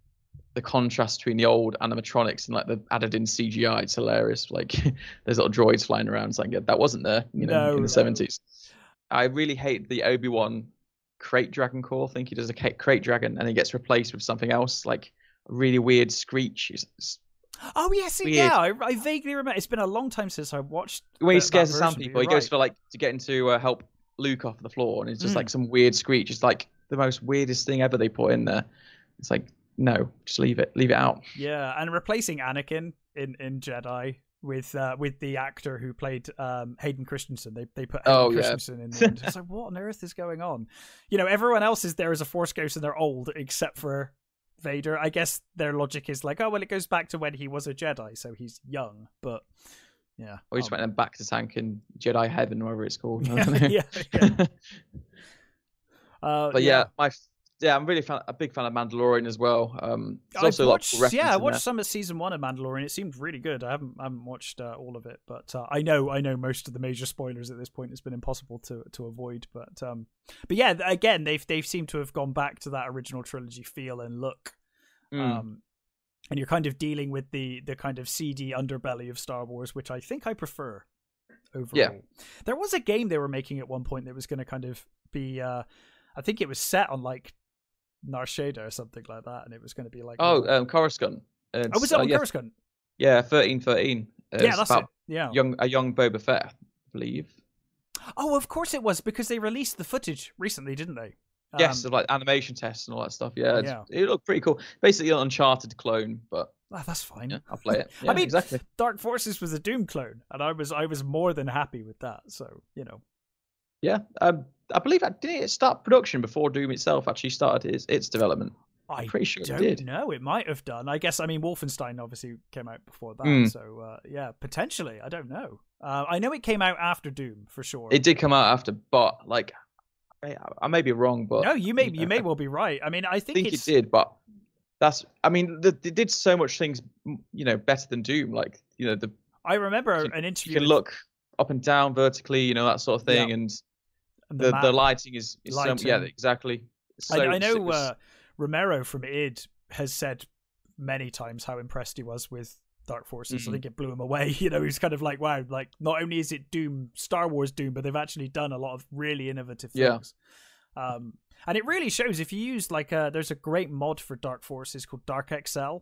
the contrast between the old animatronics and like the added in CGI. It's hilarious. Like there's little droids flying around. It's like yeah, that wasn't there, you know, No, in the seventies. I really hate the Obi Wan krayt dragon call. I think he does a krayt dragon and he gets replaced with something else, like a really weird screech. It's- it's- oh yes Weird. yeah I, I vaguely remember it's been a long time since i watched when he scares the sound people, he you're goes for like to get into uh, help Luke off the floor, and it's just Mm. like some weird screech. It's like the most weirdest thing ever they put in there. It's like no, just leave it, leave it out. Yeah, and replacing Anakin in in Jedi with uh, with the actor who played um, Hayden Christensen. They they put Hayden Oh, yeah. Christensen in. The end. It's like what on earth is going on? You know, everyone else is there as a Force ghost and they're old except for Vader. I guess their logic is like, oh well, it goes back to when he was a Jedi, so he's young. But yeah, Or he just um, went back to tank in Jedi Heaven, whatever it's called. Yeah, yeah, yeah. Uh, but yeah, my yeah, I'm really fan, a big fan of Mandalorian as well. Um, I've also a lot of watched, yeah, I watched there. some of season one of Mandalorian. It seemed really good. I haven't, I haven't watched uh, all of it, but uh, I know, I know most of the major spoilers at this point. It's been impossible to to avoid, but um, but yeah, again, they've they've seemed to have gone back to that original trilogy feel and look. Mm. Um, and you're kind of dealing with the the kind of seedy underbelly of Star Wars, which I think I prefer. overall. Yeah. There was a game they were making at one point that was going to kind of be. Uh, I think it was set on like Nar Shaddaa or something like that, and it was going to be like. Oh, um, Coruscant. oh, was that uh, on yeah, Coruscant? yeah, thirteen thirteen. Uh, Yeah, that's it. Yeah. young a young Boba Fett, I believe. Oh, of course it was because they released the footage recently, didn't they? yes, Um, of like animation tests and all that stuff. Yeah, Yeah. it looked pretty cool. Basically, an Uncharted clone, but ah, that's fine. yeah, I'll play it. Yeah, I mean, exactly. Dark Forces was a Doom clone, and I was I was more than happy with that. So you know, Yeah, um, I believe that didn't it start production before Doom itself actually started its, its development. I Pretty sure it don't did. know. It might have done. I guess. I mean, Wolfenstein obviously came out before that, Mm. so uh, yeah, potentially. I don't know. Uh, I know it came out after Doom for sure. It did come out after, but like, I, I may be wrong, but no, you may you you may well be right. I mean, I I think, think it's it did, but that's. I mean, the, they did so much things, you know, better than Doom. Like, you know, the I remember you an interview. you can with- look up and down vertically, you know, that sort of thing, Yeah. and the, the, map. lighting is, is so, yeah, exactly. It's I, so- I know was- uh, Romero from id has said many times how impressed he was with Dark Forces. I Mhm. think it blew him away. You know, he's kind of like, wow, like not only is it Doom, Star Wars Doom, but they've actually done a lot of really innovative Yeah. things. Um, and it really shows if you use like a, there's a great mod for Dark Forces called Dark XL.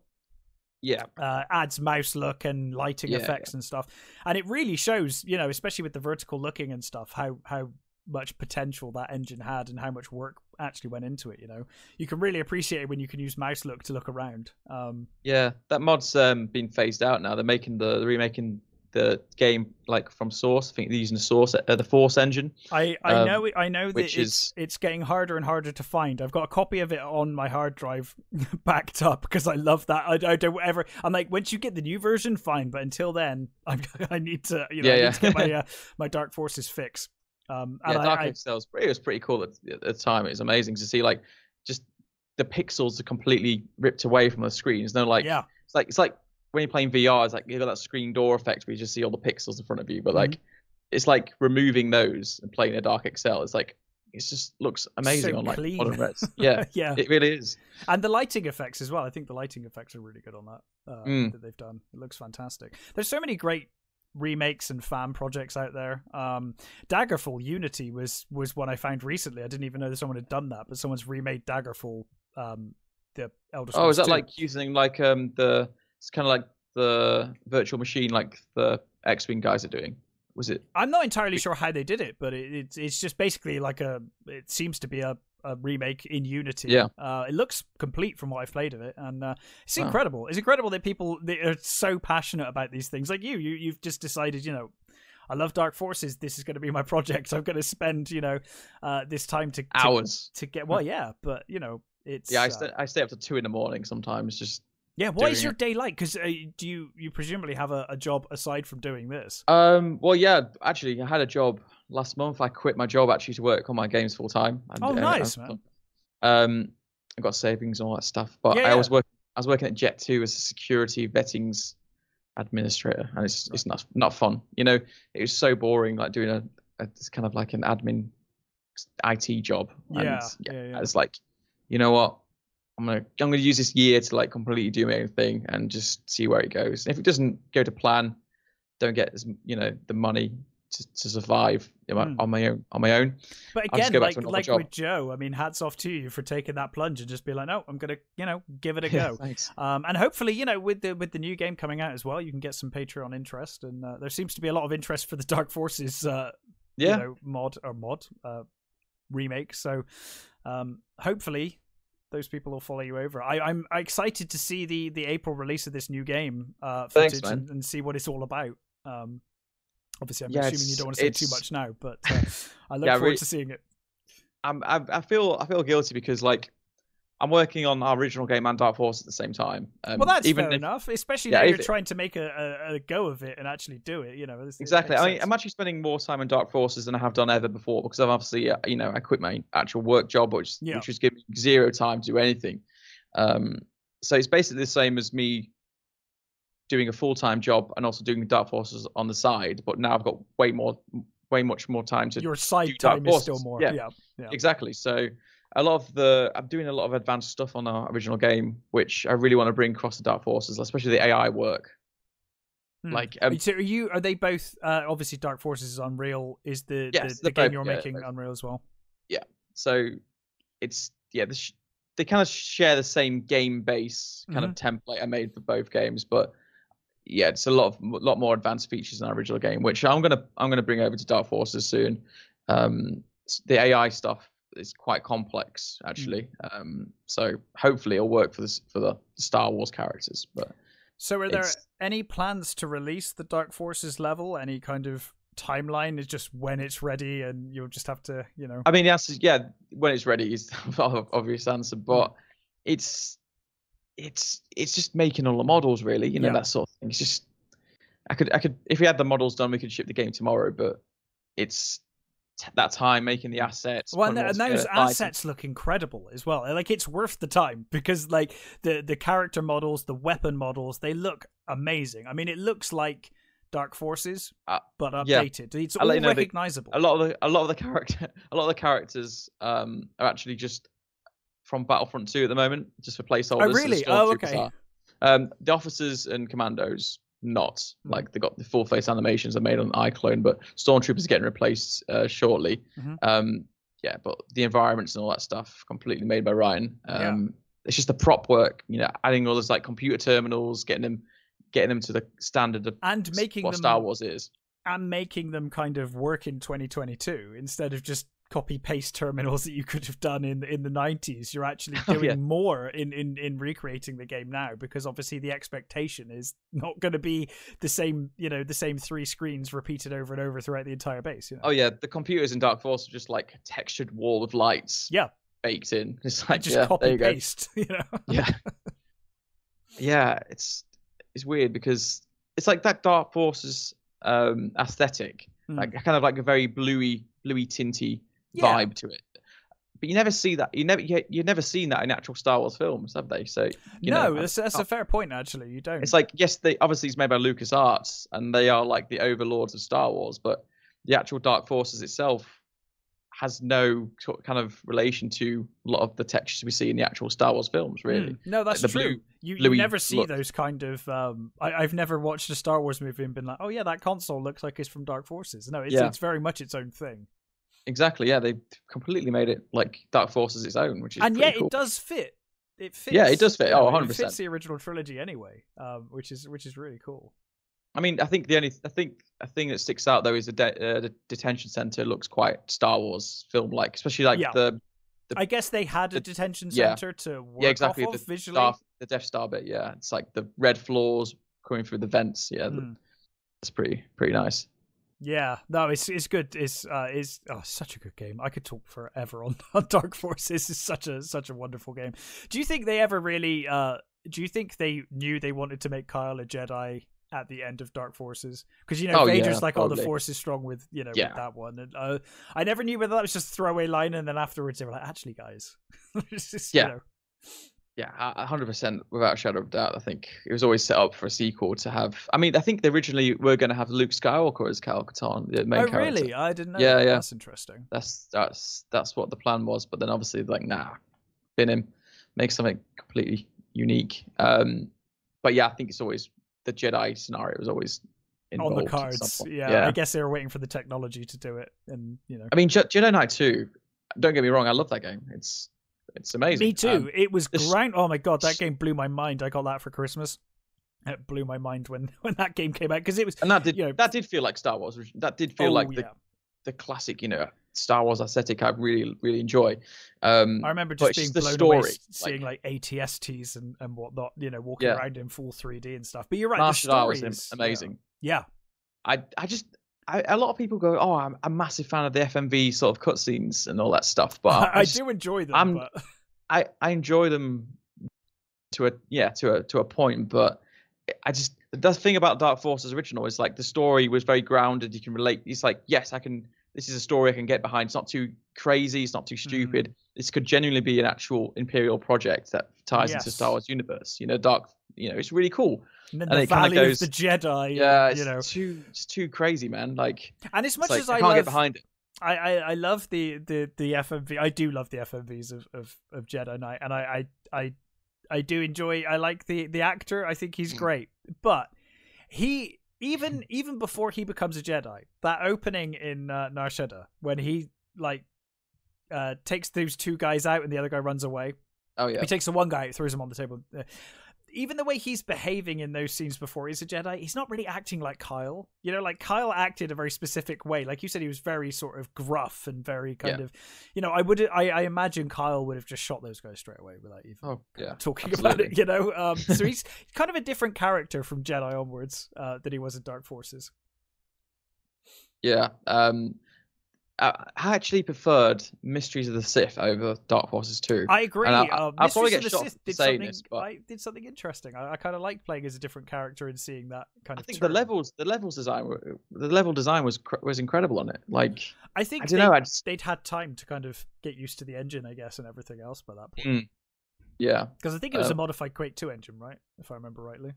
yeah, Uh, adds mouse look and lighting Yeah, effects and stuff, and it really shows, you know, especially with the vertical looking and stuff, how how much potential that engine had and how much work actually went into it. You know, you can really appreciate it when you can use mouse look to look around. Um, yeah. That mod's um, been phased out now. They're making the they're remaking the game like from Source. I think they're using the Source, uh, the Force engine. I I Um, know I know that it's is- it's getting harder and harder to find. I've got a copy of it on my hard drive backed up because I love that. I, I don't ever. I'm like, once you get the new version, fine. But until then, I'm, I need to you know Yeah, I need yeah. to get my uh, my Dark Forces fix. Um, yeah, Dark I, was pretty, it was pretty cool at, at the time. It was amazing to see like just the pixels are completely ripped away from the screen. There's no like yeah, it's like it's like when you're playing VR, it's like you've got that screen door effect where you just see all the pixels in front of you. But like Mm-hmm. it's like removing those and playing a Dark XL. It's like it just looks amazing So on like clean. modern reds. Yeah, yeah, it really is. and the lighting effects as well. I think the lighting effects are really good on that uh, Mm. that they've done. It looks fantastic. There's so many great remakes and fan projects out there. Um, Daggerfall Unity was was one I found recently. I didn't even know that someone had done that, but someone's remade Daggerfall. Um, the Elder Scrolls Oh, is that 2. like using like um the it's kind of like the virtual machine like the X-wing guys are doing? Was it? I'm not entirely sure how they did it, but it, it's it's just basically like a. It seems to be a, a remake in Unity. Yeah. Uh, it looks complete from what I've played of it, and uh, it's Wow. incredible. It's incredible that people that are so passionate about these things, like you. You you've just decided, you know. I love Dark Forces. This is going to be my project. I'm going to spend, you know, uh, this time to, to Hours. to get. Well, yeah, but you know, it's Yeah, I, uh, st- I stay up to two in the morning sometimes. Just yeah. What is your it. day like? Because uh, do you you presumably have a, a job aside from doing this? um. Well, yeah. Actually, I had a job last month. I quit my job actually to work on my games full time. Oh, uh, nice, man. Um, I got savings and all that stuff. But Yeah, I yeah. was working. I was working at Jet2 as a security vettings administrator, and it's it's not not fun. You know, it was so boring, like doing a, a it's kind of like an admin IT job. And Yeah, yeah, yeah. It's like, you know what? I'm gonna I'm gonna use this year to like completely do my own thing and just see where it goes. If it doesn't go to plan, don't get as you know the money to, to survive you know, Hmm. on my own on my own. But again, like like job. with Joe, I mean, hats off to you for taking that plunge and just be like, no, I'm gonna, you know, give it a go. thanks. Um, and hopefully, you know, with the with the new game coming out as well, you can get some Patreon interest, and uh, there seems to be a lot of interest for the Dark Forces, uh, Yeah. you know, mod or mod uh, remake. So, um, hopefully, those people will follow you over. I, I'm excited to see the the April release of this new game uh, footage man. and, and see what it's all about. Um, obviously, I'm Yeah, assuming you don't want to say too much now, but uh, I look Yeah, forward really- to seeing it. I'm, I, I feel I feel guilty because like I'm working on our original game and Dark Force at the same time. Um, Well, that's even fair if, enough, especially Yeah, now you're it- trying to make a, a, a go of it and actually do it. You know, this- Exactly. I mean, I'm actually spending more time in Dark Forces than I have done ever before because I've obviously, uh, you know, I quit my actual work job, which Yeah. which was giving me zero time to do anything. Um, so it's basically the same as me doing a full time job and also doing Dark Forces on the side, but now I've got way more, way much more time to your side time is still more. Yeah. Yeah, yeah. Exactly. So a lot of the I'm doing a lot of advanced stuff on our original game, which I really want to bring across the Dark Forces, especially the AI work. Hmm. Like, um, so are you? Are they both? Uh, obviously, Dark Forces is Unreal. Is the Yes, the, the game both- you're yeah, making both. Unreal as well? Yeah. So it's yeah, the sh- they kind of share the same game base kind of Mm-hmm. template I made for both games, but yeah, it's a lot of lot more advanced features in our original game, which I'm gonna I'm gonna bring over to Dark Forces soon. Um, the AI stuff is quite complex actually, um, so hopefully it'll work for this for the Star Wars characters. But So, are there It's- any plans to release the Dark Forces level? Any kind of timeline? Is just when it's ready, and you'll just have to, you know. I mean, the answer is yeah, when it's ready is the obvious answer, but it's it's it's just making all the models really, you know, Yeah. that sort of thing. It's just I could I could if we had the models done, we could ship the game tomorrow, but it's that time making the assets. Well, and, and those assets look incredible as well. Like it's worth the time because, like the the character models, the weapon models, they look amazing. I mean, it looks like Dark Forces, Uh, but yeah. updated. It's I'll all you know the- recognizable. A lot of the a lot of the character a lot of the characters um are actually just from Battlefront 2 at the moment, just for placeholders. the really? Oh, okay. are. Um, the officers and commandos not Hmm. like they got the full face animations are made on iClone, but stormtroopers are getting replaced uh, shortly. Mhm. Um, yeah, but the environments and all that stuff completely made by Ryan. Yeah. Um, It's just the prop work, you know, adding all those like computer terminals, getting them, getting them to the standard of and making what them Star Wars is. and making them kind of work in 2022 instead of just copy paste terminals that you could have done in in the 90s you're actually Oh, doing yeah. more in, in in recreating the game now because obviously the expectation is not going to be the same you know the same three screens repeated over and over throughout the entire base you know? Oh yeah, the computers in Dark Force are just like a textured wall of lights yeah baked in. It's like just yeah, copy you paste you know Yeah, yeah, it's it's weird because it's like that Dark Forces um aesthetic, Mm. like kind of like a very bluey, bluey tinty Yeah. vibe to it. But you never see that. You never you you've never seen that in actual Star Wars films, have they? So you no know, that's, that's oh. a fair point actually you don't it's like yes, they obviously it's made by LucasArts, and they are like the overlords of Star Wars, but the actual Dark Forces itself has no kind of relation to a lot of the textures we see in the actual Star Wars films, really. Mm, No, that's the true. blue- you, you never see look. those kind of. Um, I, I've never watched a Star Wars movie and been like, "Oh yeah, that console looks like it's from Dark Forces." No, it's Yeah. it's very much its own thing, Exactly. Yeah, they completely made it like Dark Forces its own, which is and yet cool. it does fit. It fits. Yeah, it does fit. Oh, 100%. fits the original trilogy anyway, um, which is which is really cool. I mean, I think the only I think a thing that sticks out though is the, de- uh, the detention center looks quite Star Wars film like, especially like Yeah. the The- I guess they had a the- detention yeah. center to work yeah exactly off the of visually. Star, the Death Star bit. Yeah, it's like the red floors coming through the vents. Yeah, Mm. that's pretty pretty nice. Yeah, no, it's it's good. It's uh, it's oh, such a good game. I could talk forever on, on Dark Forces. It's such a such a wonderful game. Do you think they ever really? Uh, do you think they knew they wanted to make Kyle a Jedi at the end of Dark Forces? Because you know Oh, yeah, Vader's like, "Oh, the. Force is strong with you know Yeah. with that one." And uh, I never knew whether that was just a throwaway line, and then afterwards they were like, "Actually, guys, it's just, you Yeah. know, Yeah, a- a hundred percent, without a shadow of doubt. I think it was always set up for a sequel to have. I mean, I think they originally were going to have Luke Skywalker as Kyle Katarn, the main oh character. really? I didn't know. Yeah, that. yeah. That's interesting. That's that's that's what the plan was. But then obviously, like, nah, bin him, make something completely unique. Um, but yeah, I think it's always the Jedi scenario was always On the cards, point. yeah, I guess they were waiting for the technology to do it, and you know. I mean, Je- Jedi Knight Two. Don't get me wrong, I love that game. It's it's amazing. Me too. Um, it was ground. Oh my god, that game blew my mind. I got that for Christmas. It blew my mind when when that game came out because it was. and that did you know- that did feel like Star Wars. That did feel oh like the yeah, the classic, you know, Star Wars aesthetic. I really really enjoy. Um, I remember just being the blown away story, s- seeing like, ATSTs and and whatnot. You know, walking Yeah. around in full 3D and stuff. But you're right. martial the story is amazing. Yeah. I I just I, a lot of people go, oh, I'm a massive fan of the FMV sort of cutscenes and all that stuff, but. I, I, just- do enjoy them. But I I enjoy them to a yeah to a to a point, but I just the thing about Dark Forces original is like the story was very grounded. You can relate. It's like yes, I can. This is a story I can get behind. It's not too crazy. It's not too Mm-hmm. stupid. This could genuinely be an actual Imperial project that ties into Star Wars universe. You know, Dark. You know, it's really cool. and then and the Valley goes- of the Jedi. Yeah, it's you know. too it's too crazy, man. Like, And as much like, as I I, can't love, get behind it. I, I, I love the, the, the FMV. I do love the FMVs of, of, of Jedi Knight, and I, I I I do enjoy. I like the the actor. I think he's Mm. great, but he even even before he becomes a Jedi, that opening in uh, Nar Shaddaa when he like uh, takes those two guys out and the other guy runs away. Oh yeah. He takes the one guy, throws him on the table. Even the way he's behaving in those scenes before he's a Jedi, he's not really acting like Kyle. You know, like Kyle acted a very specific way. Like you said, he was very sort of gruff and very kind Yeah. of, you know, I would, I, I imagine Kyle would have just shot those guys straight away without even Oh yeah. talking about it. You know, um, so he's kind of a different character from Jedi onwards uh, than he was in Dark Forces. Yeah. Um, I, I actually preferred Mysteries of the Sith over Dark Forces 2. I agree. I- uh, I'll probably get of the shot Sith did saying something. this, but- I did something interesting. I, I kind of liked playing as a different character and seeing that kind of thing. I think the levels, the levels design, the level design was was incredible on it. Like I think I don't they, know, I just they'd had time to kind of get used to the engine, I guess, and everything else by that point. Mm. yeah, Because I think it was a Um, modified Quake 2 engine, right? If I remember rightly.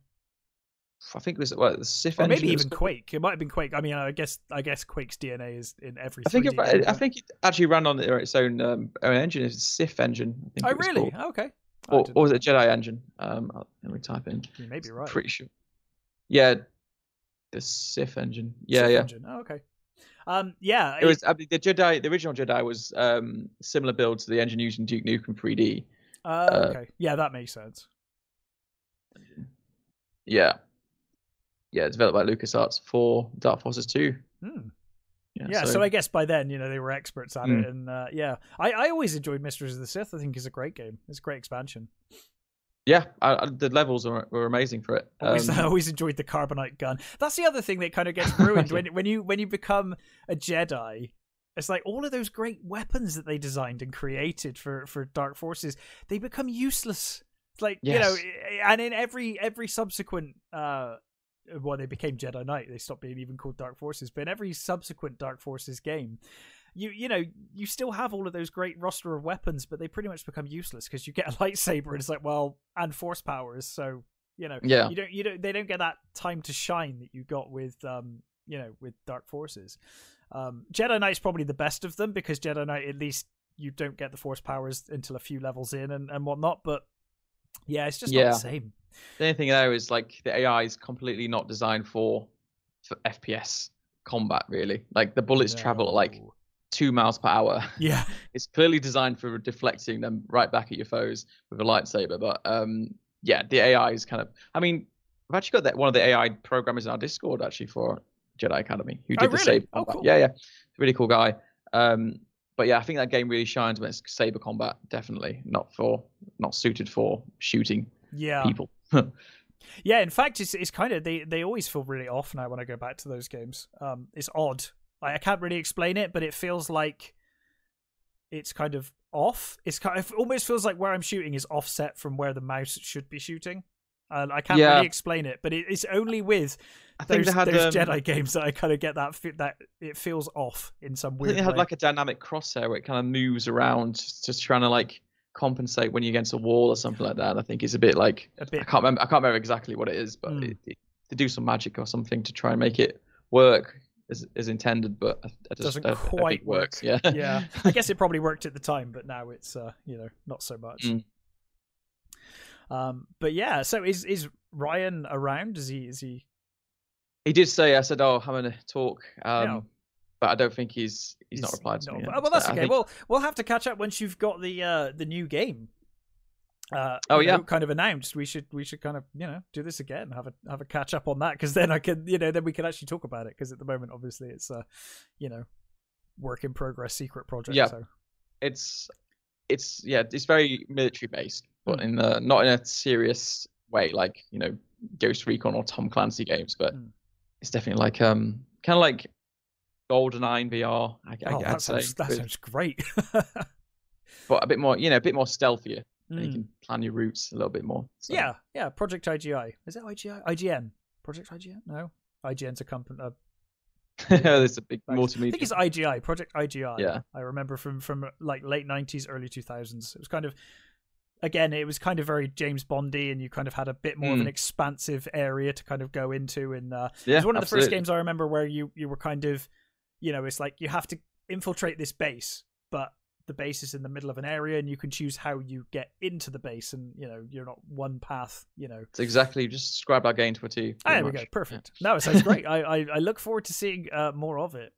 I think it was what the Sith Or engine. maybe even? Quake. It might have been Quake. I mean, I guess I guess Quake's DNA is in every. I think it, I right? think it actually ran on its own um, own engine. It's a Sith engine. I think Oh really? called. Okay. Or, or was it Jedi engine? Um, let me type in. You may be right. Pretty sure. Yeah, the Sith engine. Yeah, Sith yeah. engine. Oh, okay. Um, yeah. It was I mean, the Jedi. The original Jedi was um, similar build to the engine used in Duke Nukem 3D. Uh, uh, okay. Yeah, that makes sense. Yeah, yeah. Developed by LucasArts for Dark Forces 2. Hmm. Yeah, Yeah, so, I guess by then, you know, they were experts at Mm. it, and uh, yeah, I, I always enjoyed Mysteries of the Sith. I think it's a great game. It's a great expansion. yeah, I, I, the levels were, were amazing for it. Always, I Um, always enjoyed the carbonite gun. That's the other thing that kind of gets ruined when when you when you become a Jedi. It's like all of those great weapons that they designed and created for for Dark Forces, they become useless. It's like you know, and in every every subsequent uh well, they became Jedi Knight. They stopped being even called Dark Forces. But in every subsequent Dark Forces game, you you know you still have all of those great roster of weapons, but they pretty much become useless because you get a lightsaber and it's like well, and force powers. So you know, Yeah. you don't you don't they don't get that time to shine that you got with um you know with Dark Forces. Um, Jedi Knight's probably the best of them because Jedi Knight at least you don't get the force powers until a few levels in and, and whatnot. But yeah, it's just not the same. The only thing there is like the AI is completely not designed for for FPS combat. Really, like the bullets travel at like two miles per hour. yeah it's clearly designed for deflecting them right back at your foes with a lightsaber. But um, yeah, the AI is kind of. I mean, I've actually got that one of the AI programmers in our Discord actually for Jedi Academy who Oh, did the really? saber Oh, cool. Yeah, yeah, really cool guy. Um, but yeah, I think that game really shines when it's saber combat. Definitely not for not suited for shooting yeah people. Yeah, in fact, it's it's kind of they they always feel really off now when I go back to those games. Um, it's odd. Like, I can't really explain it, but it feels like it's kind of off. It's kind of it almost feels like where I'm shooting is offset from where the mouse should be shooting. And I can't Yeah. really explain it, but it, it's only with I think those, had those um, Jedi games that I kind of get that that it feels off in some I weird think they had way. like a dynamic crosshair where it kind of moves around, just, just trying to like compensate when you're against a wall or something like that. I think it's a bit like a I bit. can't remember. I can't remember exactly what it is, but Mm. it, it, to do some magic or something to try and make it work as, as intended, but I, I just Doesn't I- I quite it works. Yeah. yeah, I guess it probably worked at the time, but now it's uh, you know not so much. Mm. Um, but yeah, so is is Ryan around? Is he is he? he did say. I said, "Oh, having a talk," um, Yeah. But I don't think he's he's, not replied to not- me. yet. well, that's I okay. think- Well, we'll have to catch up once you've got the uh the new game. Uh, Oh, you know, yeah. kind of announced. We should we should kind of you know do this again, have a have a catch up on that because then I can you know then we can actually talk about it because at the moment obviously it's a you know work in progress secret project. Yeah. So it's it's yeah, it's very military based, but Mm. in the not in a serious way, like you know Ghost Recon or Tom Clancy games, but Mm. it's definitely like um kind of like GoldenEye in VR. I, I, oh, I'd that say, sounds that with- sounds great. but a bit more, you know, a bit more stealthier. And you Mm. can plan your routes a little bit more. So. Yeah, yeah. Project IGI. Is it IGI? IGN. Project IGN? No. IGN's a company. Uh, there's a big multimedia. I think it's IGI. Project IGI. Yeah. I remember from from like late nineties, early two thousands. It was kind of again, it was kind of very James Bondy, and you kind of had a bit more of an Mm. expansive area to kind of go into. And uh, it was one of the first games I remember where you you were kind of, you know, it's like you have to infiltrate this base, but the base is in the middle of an area, and you can choose how you get into the base, and you know you're not one path. You know, It's exactly just describe our game to a T. Ah, there we go. much. Perfect. No, it sounds great. I, I I look forward to seeing uh, more of it.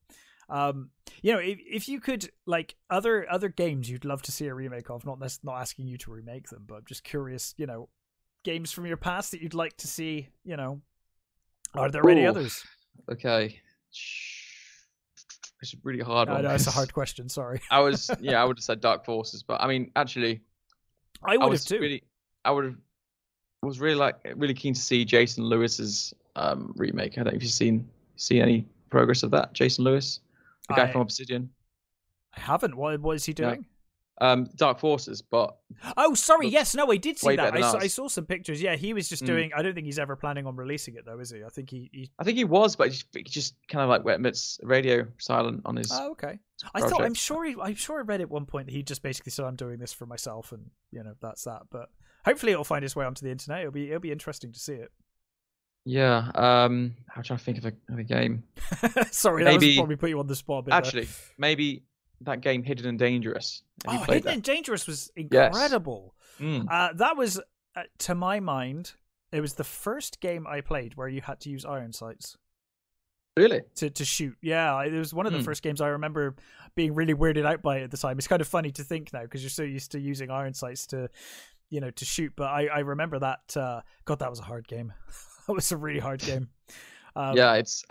Um, you know, if if you could like other other games you'd love to see a remake of, not that's not asking you to remake them, but I'm just curious. You know, games from your past that you'd like to see. You know, are there any others? Okay. It's a really hard I one. know it's a hard question. Sorry, I was yeah, I would have said Dark Forces, but I mean actually I I would have too. really I would have was really like really keen to see Jason Lewis's um remake. I don't know if you've seen seen any progress of that. Jason Lewis, the guy I- from Obsidian. I haven't. What what is he doing? Um Dark Forces, but Oh, sorry. Yes, no, I did see that. I saw, I saw some pictures. Yeah, he was just Mm. doing. I don't think he's ever planning on releasing it though, is he? I think he. he... I think he was, but he just, he just kind of like went amidst radio silent on his Oh, okay. I thought I'm sure he, I'm sure I read at one point that he just basically said I'm doing this for myself and you know that's that. But hopefully it'll find its way onto the internet. It'll be it'll be interesting to see it. Yeah. Um I'm trying to think of a, of a game. Sorry, that was Maybe- probably put you on the spot. a bit there. Actually, maybe that game Hidden and Dangerous. Have oh, Hidden and Dangerous was incredible. that? Mm. Uh, that was, uh, to my mind, it was the first game I played where you had to use iron sights. Really? to, to shoot. Yeah, it was one of the Hmm. first games I remember being really weirded out by at the time. It's kind of funny to think now because you're so used to using iron sights to, you know, to shoot. But I, I remember that. Uh, God, that was a hard game. that was a really hard game. Um, yeah, it's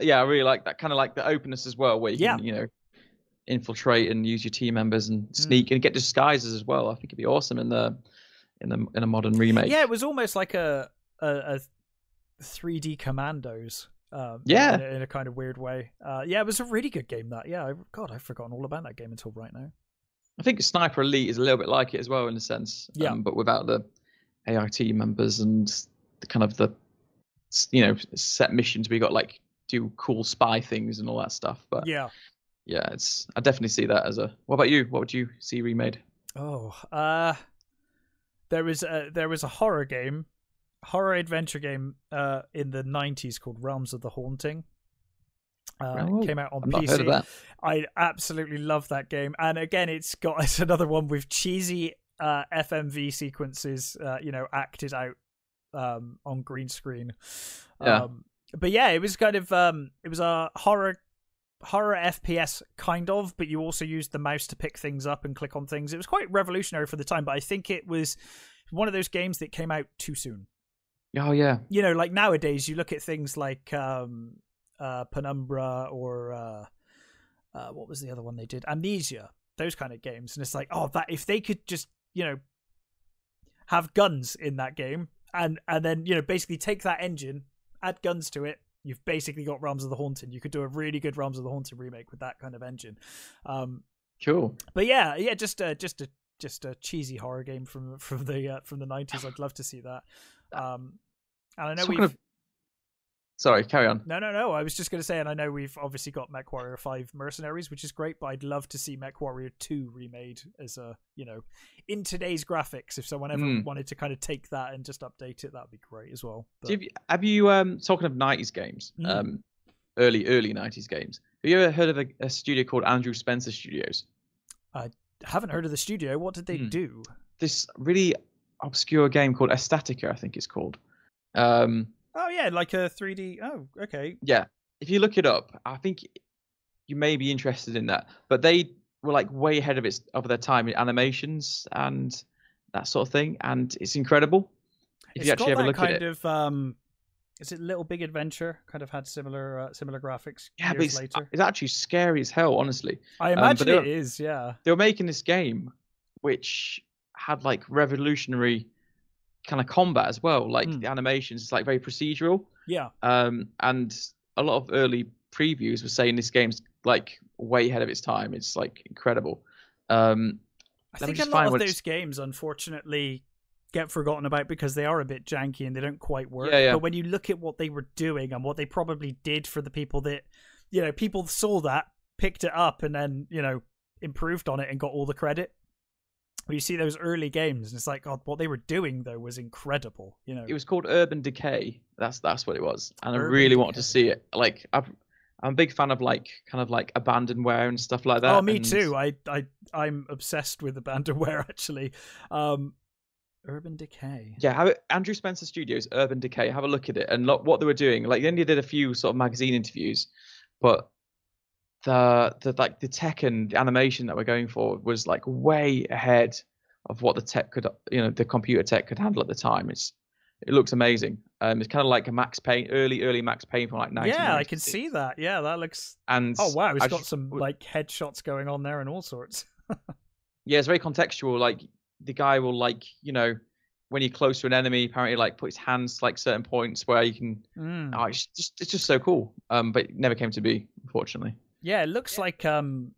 yeah, I really like that kind of like the openness as well, where you Yeah. can you know infiltrate and use your team members and Mm. sneak and get disguises as well. I think it'd be awesome in the in the in a modern remake. yeah, it was almost like a a, a 3D Commandos. Um, Yeah. in a, in a kind of weird way. Uh, yeah, it was a really good game. That yeah, I, God, I've forgotten all about that game until right now. I think Sniper Elite is a little bit like it as well in a sense. Yeah. Um, but without the AI team members and the kind of the you know set missions we got like do cool spy things and all that stuff. But Yeah. Yeah, it's I definitely see that as a. What about you? What would you see remade? Oh, uh there was a there was a horror game, horror adventure game uh in the 90s called Realms of the Haunting. Uh, Oh, came out on I've PC. heard of that. I absolutely love that game, and again, it's got it's another one with cheesy uh, FMV sequences, uh, you know, acted out um, on green screen. Yeah. Um, but yeah, it was kind of um, it was a horror horror FPS kind of, but you also used the mouse to pick things up and click on things. It was quite revolutionary for the time, but I think it was one of those games that came out too soon Oh yeah, you know, like nowadays you look at things like um uh Penumbra or uh uh what was the other one they did? Amnesia, those kind of games. And it's like, oh that if they could just, you know, have guns in that game and and then, you know, basically take that engine, add guns to it, you've basically got Realms of the Haunted. You could do a really good Realms of the Haunted remake with that kind of engine. Um cool. but yeah, yeah, just a just a just a cheesy horror game from from the uh, from the nineties. I'd love to see that. Um, and I know Talking we've of- Sorry, carry on. no, no, no. I was just going to say, and I know we've obviously got MechWarrior Five Mercenaries, which is great. But I'd love to see MechWarrior Two remade as a you know in today's graphics. If someone ever Mm. wanted to kind of take that and just update it, that'd be great as well. But, Have you, have you um talking of '90s games, Mm. um, early early '90s games? Have you ever heard of a, a studio called Andrew Spencer Studios? I haven't heard of the studio. What did they Hmm. do? This really obscure game called Ecstatica, I think it's called. Um, Oh yeah, like a 3D. Oh, okay. yeah, if you look it up, I think you may be interested in that. But they were like way ahead of its of their time in animations and that sort of thing, and it's incredible. If It's you actually ever look at it, of um, is it Little Big Adventure? Kind of had similar uh, similar graphics yeah, but it's, later. it's actually scary as hell, honestly. I but imagine they're- it is. Yeah. they were making this game which had like revolutionary kind of combat as well like Hmm. the animations it's like very procedural Yeah. um and a lot of early previews were saying this game's like way ahead of its time it's like incredible um I think a lot of those it's- games, unfortunately, get forgotten about because they are a bit janky and they don't quite work. Yeah, yeah. But when you look at what they were doing and what they probably did for the people that, you know, people saw that, picked it up, and then you know improved on it and got all the credit. You see those early games, and it's like, God, what they were doing though was incredible. You know, it was called urban decay that's that's what it was and i Urban really wanted to see it like i've I'm a big fan of like kind of like abandonware and stuff like that. Oh, me and- too. I I I'm obsessed with abandonware actually. Um, Urban Decay. Yeah, have it, Andrew Spencer Studios, Urban Decay. Have a look at it and look what they were doing. Like they only did a few sort of magazine interviews, but the the like the tech and the animation that we're going for was like way ahead of what the tech could, you know, the computer tech could handle at the time. It's it looks amazing. Um, it's kind of like a Max Payne, early early Max Payne from like 1996. Yeah, I can see that. Yeah, that looks. And Oh wow, it's I got just- some like headshots going on there and all sorts. yeah, it's very contextual. Like the guy will like you know when you're close to an enemy, apparently like put his hands to, like certain points where you can. Mm. Oh, it's just it's just so cool. Um, but it never came to be, unfortunately. Yeah, it looks like um,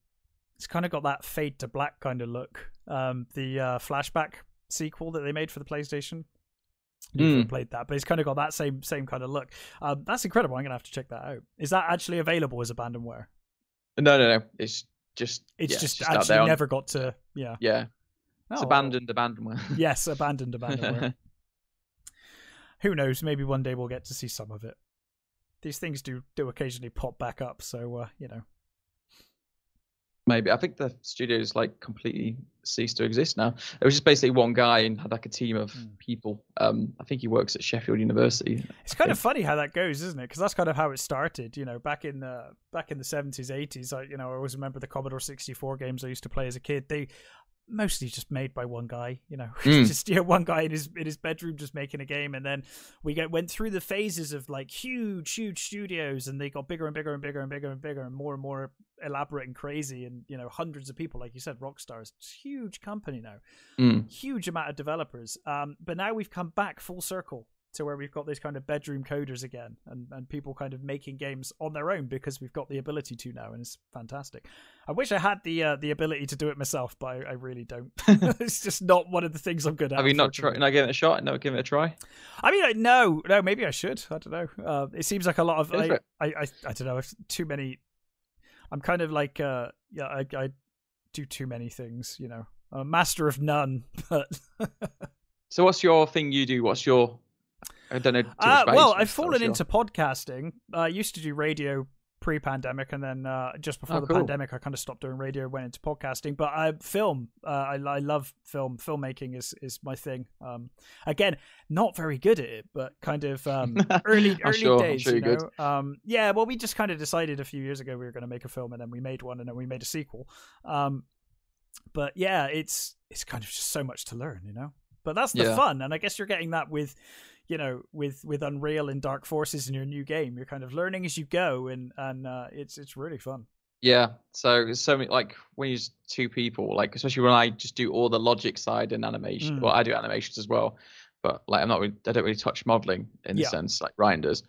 it's kind of got that fade to black kind of look. Um, the uh, flashback sequel that they made for the PlayStation. You've Mm. played that, but it's kind of got that same same kind of look. Um, that's incredible. I'm gonna have to check that out. Is that actually available as abandonware? No, no, no. It's just It's yeah, just, there actually on- never got to. Yeah. Yeah, it's Oh, abandoned, abandoned. Yes, abandoned abandonware. Who knows? Maybe one day we'll get to see some of it. These things do do occasionally pop back up, so uh, you know. Maybe I think the studio's like completely ceased to exist now. It was just basically one guy and had like a team of Mm. people. Um, I think he works at Sheffield University. It's kind of funny how that goes, isn't it? Because that's kind of how it started. You know, back in the back in the seventies, eighties. I you know I always remember the Commodore sixty four games I used to play as a kid. They mostly just made by one guy. You know, Mm. just you know, one guy in his in his bedroom just making a game, and then we get went through the phases of like huge, huge studios, and they got bigger and bigger and bigger and bigger and bigger and more and more elaborate and crazy, and you know, hundreds of people, like you said, Rockstar's huge company now Mm. huge amount of developers. Um, but now we've come back full circle to where we've got these kind of bedroom coders again, and, and people kind of making games on their own because we've got the ability to now, and it's fantastic. I wish I had the uh, the ability to do it myself, but I, I really don't. it's just not one of the things I'm good at. Have you not tried? Not given it a shot? Not given it a try? I mean, no, no. Maybe I should. I don't know. Uh, it seems like a lot of. I. I, I, I don't know. I've too many. I'm kind of like, uh, yeah, I, I do too many things. You know, I'm a master of none. But So what's your thing you do? What's your I don't know. Too much Uh, well, I've fallen sure. into podcasting. Uh, I used to do radio pre-pandemic, and then uh, just before Oh, the cool. pandemic, I kind of stopped doing radio, went into podcasting. But I film. Uh, I, I love film. Filmmaking is is my thing. Um, again, not very good at it, but kind of um, early early sure- days. sure you know. Um, yeah. Well, we just kind of decided a few years ago we were going to make a film, and then we made one, and then we made a sequel. Um, but yeah, it's it's kind of just so much to learn, you know. But that's the Yeah. fun, and I guess you're getting that with, you know, with with Unreal and Dark Forces in your new game. You're kind of learning as you go, and and uh, it's it's really fun. Yeah. So there's so many like when you're two people, like especially when I just do all the logic side and animation. Mm. Well, I do animations as well, but like I'm not. Really, I don't really touch modeling in the sense like Ryan does.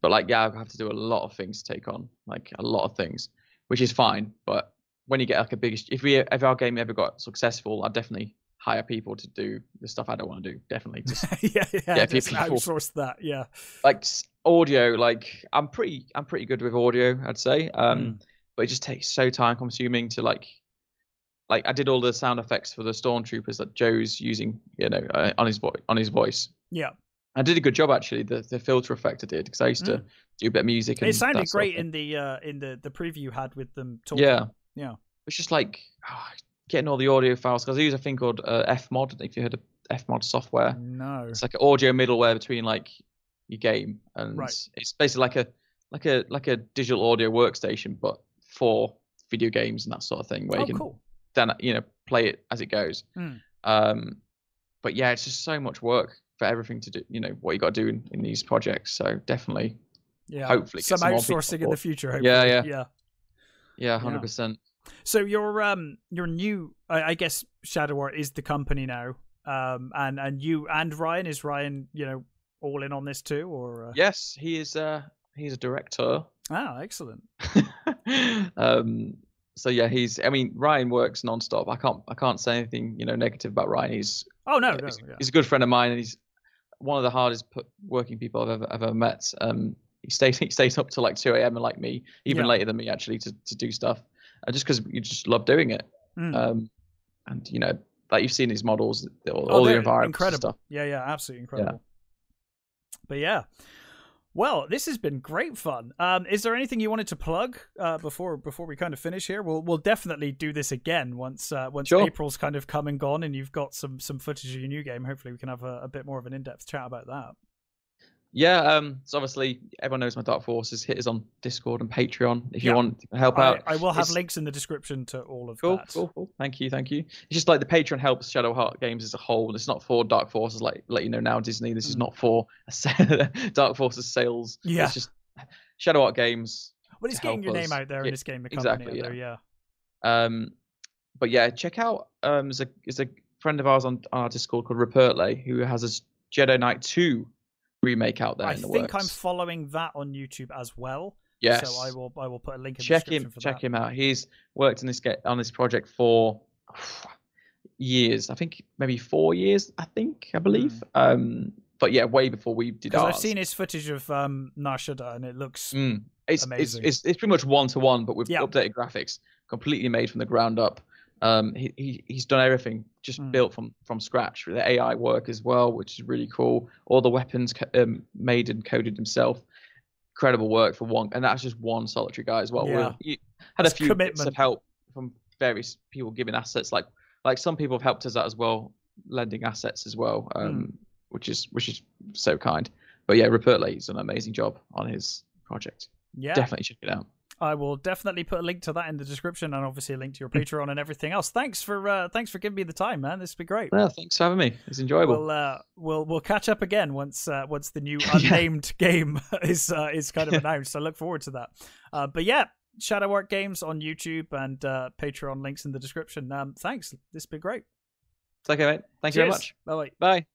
But like yeah, I have to do a lot of things to take on, like a lot of things, which is fine. But when you get like a big, if we if our game ever got successful, I'd definitely hire people to do the stuff I don't want to do. Definitely, just yeah, yeah, Yeah, if you just people- outsource that. Yeah, like audio. Like I'm pretty, I'm pretty good with audio. I'd say. Um, Mm. but it just takes so time consuming to like like I did all the sound effects for the stormtroopers that Joe's using, you know, uh, on his voice on his voice. yeah. I did a good job actually. The the filter effect I did because I used to do a bit of music. And Mm. It sounded that sort of great in the uh, in the the preview you had with them talking. Yeah, yeah. it's just like ah, getting all the audio files because I use a thing called uh, Fmod. If you heard of Fmod software, No. it's like an audio middleware between like your game and Right. it's basically like a like a like a digital audio workstation, but for video games and that sort of thing where Oh, you can cool. then you know play it as it goes. Mm. Um, but yeah, it's just so much work for everything to do. You know what you got to do in, in these projects. So definitely, Yeah. hopefully some some outsourcing in the future. Yeah, hopefully. yeah. yeah. yeah, hundred percent. So your um your new I, I guess Shadow Art is the company now. Um and and you and Ryan is Ryan you know all in on this too or uh... Yes, he is. Uh, he's a director. ah excellent um, so yeah, he's. I mean, Ryan works non-stop. I can't. I can't say anything. You know, negative about Ryan. He's. oh no no he's, yeah. he's a good friend of mine, and he's one of the hardest working people I've ever ever met. Um, he stays he stays up to like two a.m. and like me, even Yeah. later than me actually to to do stuff, just because you just love doing it. Mm. Um, and you know, like you've seen his models, all, Oh, all the and stuff. yeah yeah absolutely incredible Yeah. but yeah Well, this has been great fun. Um, is there anything you wanted to plug uh, before before we kind of finish here? We'll we'll definitely do this again once uh, once Sure. April's kind of come and gone, and you've got some some footage of your new game. Hopefully, we can have a, a bit more of an in depth chat about that. Yeah, um, so obviously everyone knows my Dark Forces. Hit us on Discord and Patreon if Yeah. you want to help I, out. I will have It's- links in the description to all of Cool, that. cool, cool. Thank you, thank you. It's just like the Patreon helps Shadow Heart Games as a whole. It's not for Dark Forces, like let you know now, Disney. This is Mm. not for Dark Forces sales. Yeah. It's just Shadow Heart Games. Well, it's getting your help name out there in get- this game, the company exactly, out there, yeah. Um, but yeah, check out um, there's a there's a friend of ours on, our Discord called Rupertle who has a Jedi Knight 2 remake out there I in the think I'm following that on YouTube as well. yes. So I will I will put a link in check the description him check that. him out he's worked on this get on this project for years i think maybe four years i think i believe um but yeah way before we did ours I've seen his footage of um, Nar Shaddaa and it looks Mm. it's, it's Amazing. it's it's pretty much one to one but with Yeah. updated graphics completely made from the ground up um he, he he's done everything just Mm. built from from scratch the ai work as well which is really cool all the weapons um, made and coded himself incredible work for one and that's just one solitary guy as well Yeah. We're- had That's a few bits of help from various people giving assets like like some people have helped us out as well lending assets as well um Mm. which is which is so kind but yeah Rupert Lee's done an amazing job on his project yeah. definitely check it out I will definitely put a link to that in the description and obviously a link to your Patreon and everything else. Thanks for uh, thanks for giving me the time, man. This has been great. well thanks for having me it's enjoyable We'll uh, we'll we'll catch up again once uh, once the new Yeah. unnamed game is uh, is kind of announced. I look forward to that. Uh, but yeah, Shadow Art Games on YouTube and uh, Patreon links in the description. Um, thanks. This has been great. it's okay mate thank you very Cheers. much Bye. bye